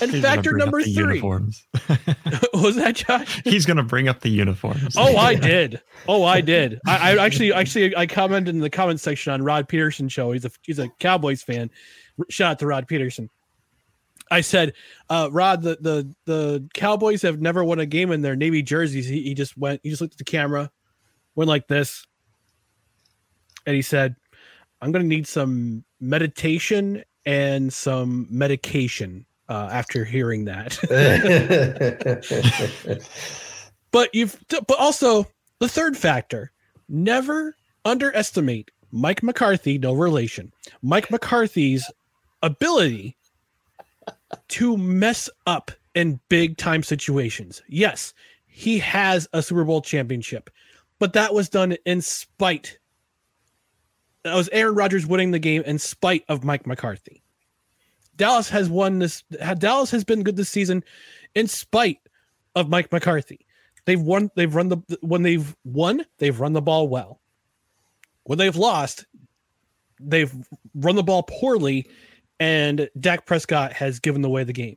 And He's factor number three Uniforms. was that Josh? He's going to bring up the uniforms. Oh, I did. Oh, I did. I, I actually, actually, I commented in the comment section on Rod Peterson show. He's a he's a Cowboys fan. Shout out to Rod Peterson. I said, uh, Rod, the the the Cowboys have never won a game in their navy jerseys. He, he just went, he just looked at the camera, went like this, and he said, "I'm going to need some meditation and some medication." Uh, after hearing that, but you've but also the third factor never underestimate mike mccarthy no relation mike mccarthy's ability to mess up in big time situations yes he has a super bowl championship but that was done in spite that was aaron rodgers winning the game in spite of mike mccarthy dallas has won this dallas has been good this season in spite of mike mccarthy They've won. They've run the when they've won. They've run the ball well. When they've lost, they've run the ball poorly, and Dak Prescott has given away the game.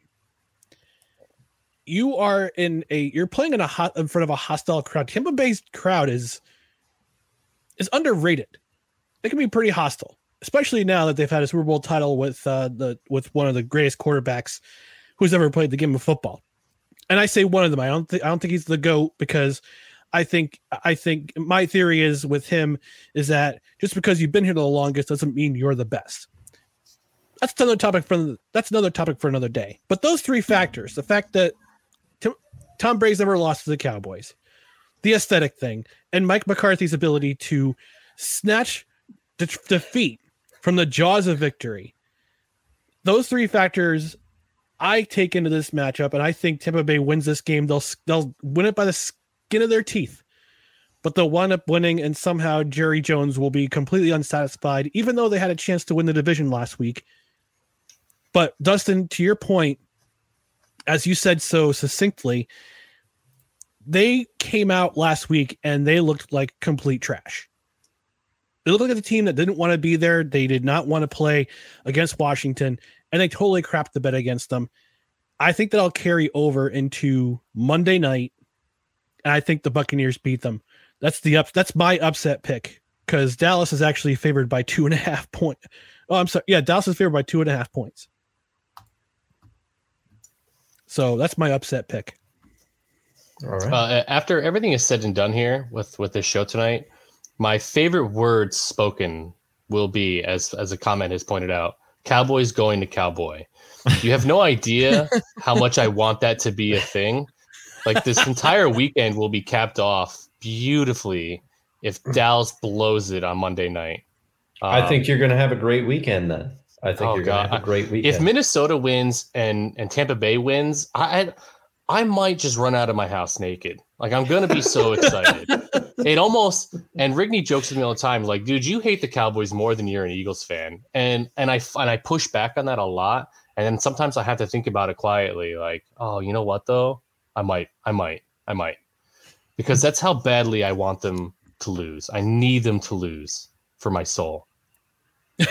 You are in a. You're playing in a hot in front of a hostile crowd. Tampa Bay's crowd is is underrated. They can be pretty hostile, especially now that they've had a Super Bowl title with uh, the with one of the greatest quarterbacks who's ever played the game of football and I say one of them. I don't think I don't think he's the goat because I think I think my theory is with him is that just because you've been here the longest doesn't mean you're the best. That's another topic for that's another topic for another day. But those three factors, the fact that Tim, Tom Brady's never lost to the Cowboys, the aesthetic thing, and Mike McCarthy's ability to snatch de- defeat from the jaws of victory. Those three factors I take into this matchup, and I think Tampa Bay wins this game. They'll they'll win it by the skin of their teeth, but they'll wind up winning, and somehow Jerry Jones will be completely unsatisfied, even though they had a chance to win the division last week. But Dustin, to your point, as you said so succinctly, they came out last week and they looked like complete trash. They looked like a team that didn't want to be there. They did not want to play against Washington, and they totally crapped the bed against them. I think that I'll carry over into Monday night, and I think the Buccaneers beat them. That's the up. That's my upset pick because Dallas is actually favored by two and a half point. Oh, I'm sorry. Yeah, Dallas is favored by two and a half points. So that's my upset pick. All right. Uh, after everything is said and done here with with this show tonight, my favorite words spoken will be, as as a comment has pointed out, Cowboys going to Cowboy. You have no idea how much I want that to be a thing. Like this entire weekend will be capped off beautifully if Dallas blows it on Monday night. I Um, think you're going to have a great weekend then. I think Oh, you're going to have a great weekend. if Minnesota wins and and Tampa Bay wins, I I might just run out of my house naked. Like I'm gonna be so excited. it almost and Rigney jokes with me all the time, like, dude, you hate the Cowboys more than you're an Eagles fan, and and I and I push back on that a lot, and then sometimes I have to think about it quietly, like, oh, you know what though, I might, I might, I might, because that's how badly I want them to lose. I need them to lose for my soul.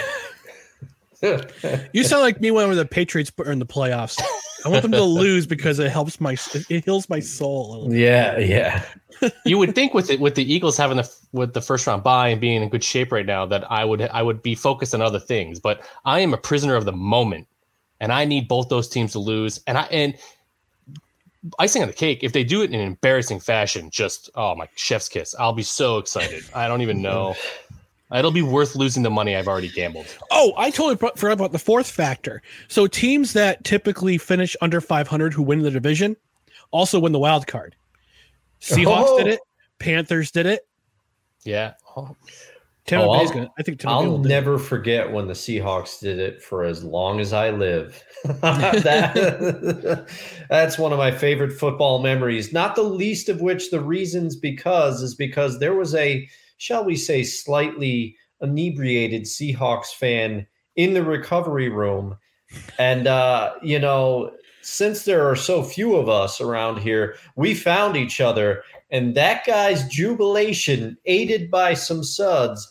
You sound like me when were the Patriots are in the playoffs. I want them to lose because it helps my it heals my soul. a little bit. yeah, yeah. you would think with it with the Eagles having the with the first round bye and being in good shape right now that I would I would be focused on other things, but I am a prisoner of the moment, and I need both those teams to lose. And I and icing on the cake, if they do it in an embarrassing fashion, just oh my chef's kiss, I'll be so excited. I don't even know. It'll be worth losing the money I've already gambled. Oh, I totally forgot about the fourth factor. So teams that typically finish under 500 who win the division also win the wild card. Seahawks Oh. did it. Panthers did it. Yeah. Oh, Tampa Oh, Bay's I'll- gonna. I think Tampa I'll will do it. never forget when the Seahawks did it for as long as I live. that, that's one of my favorite football memories. Not the least of which the reasons because is because there was a, shall we say, slightly inebriated Seahawks fan in the recovery room. And, uh, you know, since there are so few of us around here, we found each other. And that guy's jubilation, aided by some suds,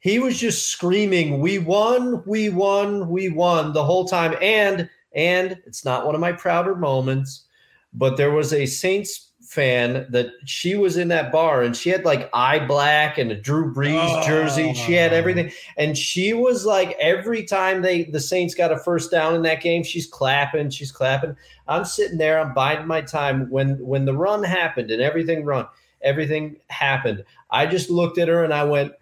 he was just screaming, "We won! We won! We won!" the whole time. And and it's not one of my prouder moments, but there was a Saints fan that she was in that bar and she had like eye black and a Drew Brees jersey. She had oh. everything, and she was like every time they the Saints got a first down in that game, she's clapping, she's clapping. I'm sitting there, I'm biding my time when when the run happened and everything run, everything happened. I just looked at her and I went,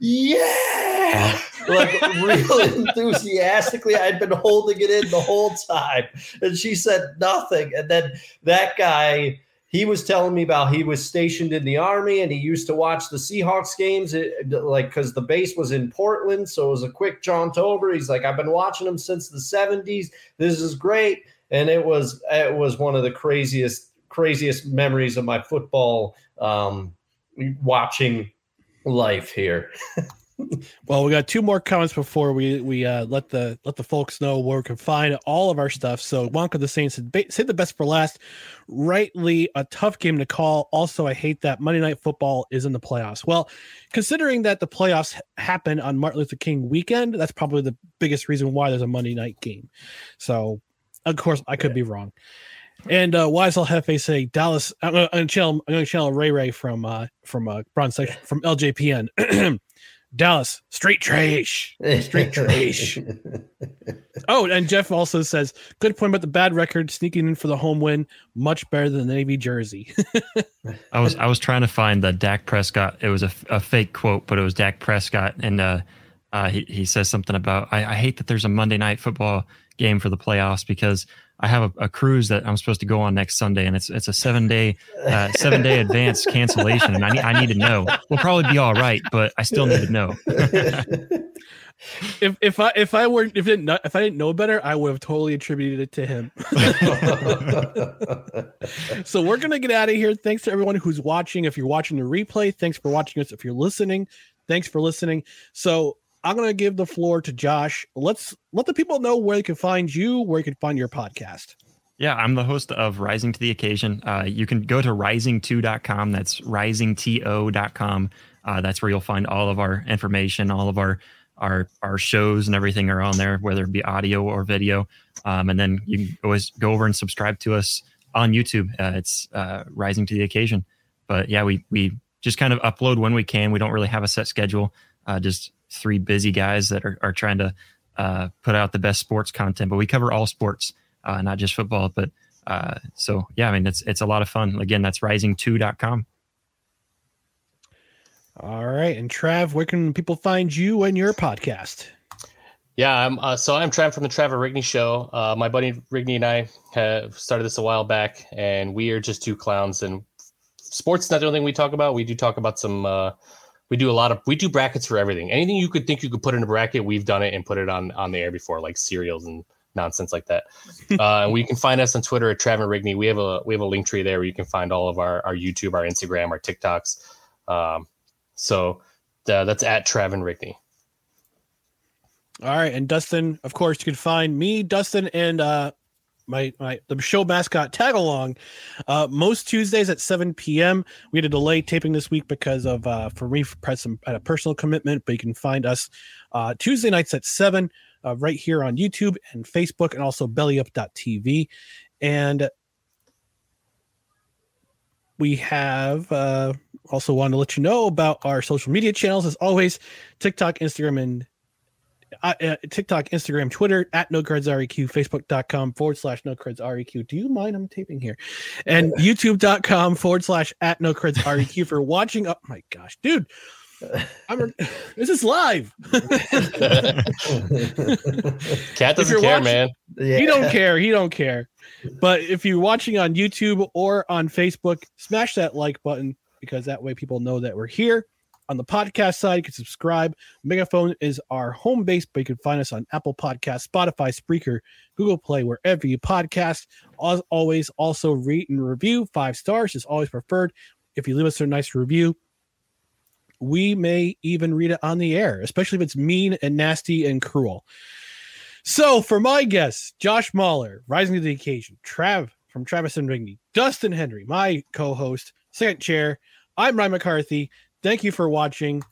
"Yeah!" like real enthusiastically. I'd been holding it in the whole time, and she said nothing. And then that guy. He was telling me about he was stationed in the army and he used to watch the Seahawks games, it, like because the base was in Portland, so it was a quick jaunt over. He's like, "I've been watching them since the '70s. This is great." and it was it was one of the craziest craziest memories of my football um, watching life here. Well, we got two more comments before we we uh, let the let the folks know where we can find all of our stuff. So Wonko the Sane said, "Say the best for last. Rightly a tough game to call. Also, I hate that Monday Night Football is in the playoffs. Well, considering that the playoffs happen on Martin Luther King weekend, that's probably the biggest reason why there's a Monday night game. So, of course, I could be wrong. And uh, Wiesel Hefe say Dallas. I'm going to channel. I'm to channel Ray Ray from uh, from uh, Bronze section from LJPN. Dallas straight trash, straight trash. Oh, and Jeff also says, good point about the bad record, sneaking in for the home win, much better than the Navy jersey. I was I was trying to find the Dak Prescott. It was a, a fake quote, but it was Dak Prescott, and uh, uh, he he says something about I, I hate that there's a Monday night football game for the playoffs because I have a, a cruise that I'm supposed to go on next Sunday, and it's it's a seven day uh, seven day advance cancellation, and I need I need to know. We'll probably be all right, but I still need to know. if if I if I weren't if not, if I didn't know better, I would have totally attributed it to him. so we're gonna get out of here. Thanks to everyone who's watching. If you're watching the replay, thanks for watching us. If you're listening, thanks for listening. So I'm gonna give the floor to Josh. Let's let the people know where they can find you, where you can find your podcast. Yeah, I'm the host of Rising to the Occasion. Uh, you can go to rising2.com. That's risingto.com. Uh, that's where you'll find all of our information, all of our our our shows and everything are on there, whether it be audio or video. Um, and then you can always go over and subscribe to us on YouTube. Uh, it's uh, Rising to the Occasion. But yeah, we we just kind of upload when we can. We don't really have a set schedule. Uh, just three busy guys that are, are trying to uh, put out the best sports content. But we cover all sports, uh, not just football. But uh, so yeah, I mean it's it's a lot of fun. Again, that's rising2.com. All right. And Trav, where can people find you and your podcast? Yeah, I'm, uh, so I'm Trav from the Trevor Rigney Show. Uh, my buddy Rigney and I have started this a while back, and we are just two clowns. And sports is not the only thing we talk about. We do talk about some. Uh, we do a lot of. We do brackets for everything. Anything you could think you could put in a bracket, we've done it and put it on on the air before, like cereals and nonsense like that. uh, and we can find us on Twitter at Trav and Rigney. We have a we have a link tree there where you can find all of our our YouTube, our Instagram, our TikToks. Um, so uh, that's at Trav and Rigney. All right, and Dustin, of course, you can find me, Dustin, and uh, my my the show mascot tag along uh, most Tuesdays at 7 p.m. We had a delay taping this week because of uh, for me press some had a personal commitment, but you can find us uh, Tuesday nights at seven uh, right here on YouTube and Facebook, and also BellyUp.tv, and we have uh, also wanted to let you know about our social media channels as always TikTok, Instagram, and uh, uh, TikTok, Instagram, Twitter at no cards REQ, Facebook.com forward slash no cards REQ. Do you mind? I'm taping here. And YouTube.com forward slash at no cards REQ for watching. Oh my gosh, dude. I'm, this is live. Cat doesn't care, watching, man. He don't care. He don't care. But if you're watching on YouTube or on Facebook, smash that like button because that way people know that we're here. On the podcast side, you can subscribe. Megaphone is our home base, but you can find us on Apple Podcast, Spotify, Spreaker, Google Play, wherever you podcast. As always, also rate and review. Five stars is always preferred. If you leave us a nice review, we may even read it on the air, especially if it's mean and nasty and cruel. So, for my guests, Josh Mahler, rising to the occasion, Trav from Travis and Rigney, Dustin Henry, my co-host, second chair. I'm Ryan McCarthy. Thank you for watching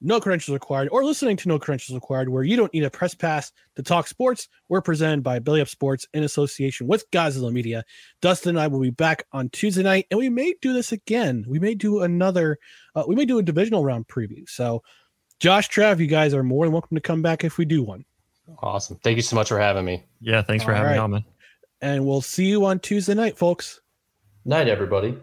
No Credentials Required or listening to No Credentials Required, where you don't need a press pass to talk sports. We're presented by Belly Up Sports in association with Godzilla Media. Dustin and I will be back on Tuesday night, and we may do this again. We may do another, uh, we may do a divisional round preview. So, Josh, Trav, you guys are more than welcome to come back if we do one. Awesome. Thank you so much for having me. Yeah, thanks for All having right. me on, man. And we'll see you on Tuesday night, folks. Night, everybody.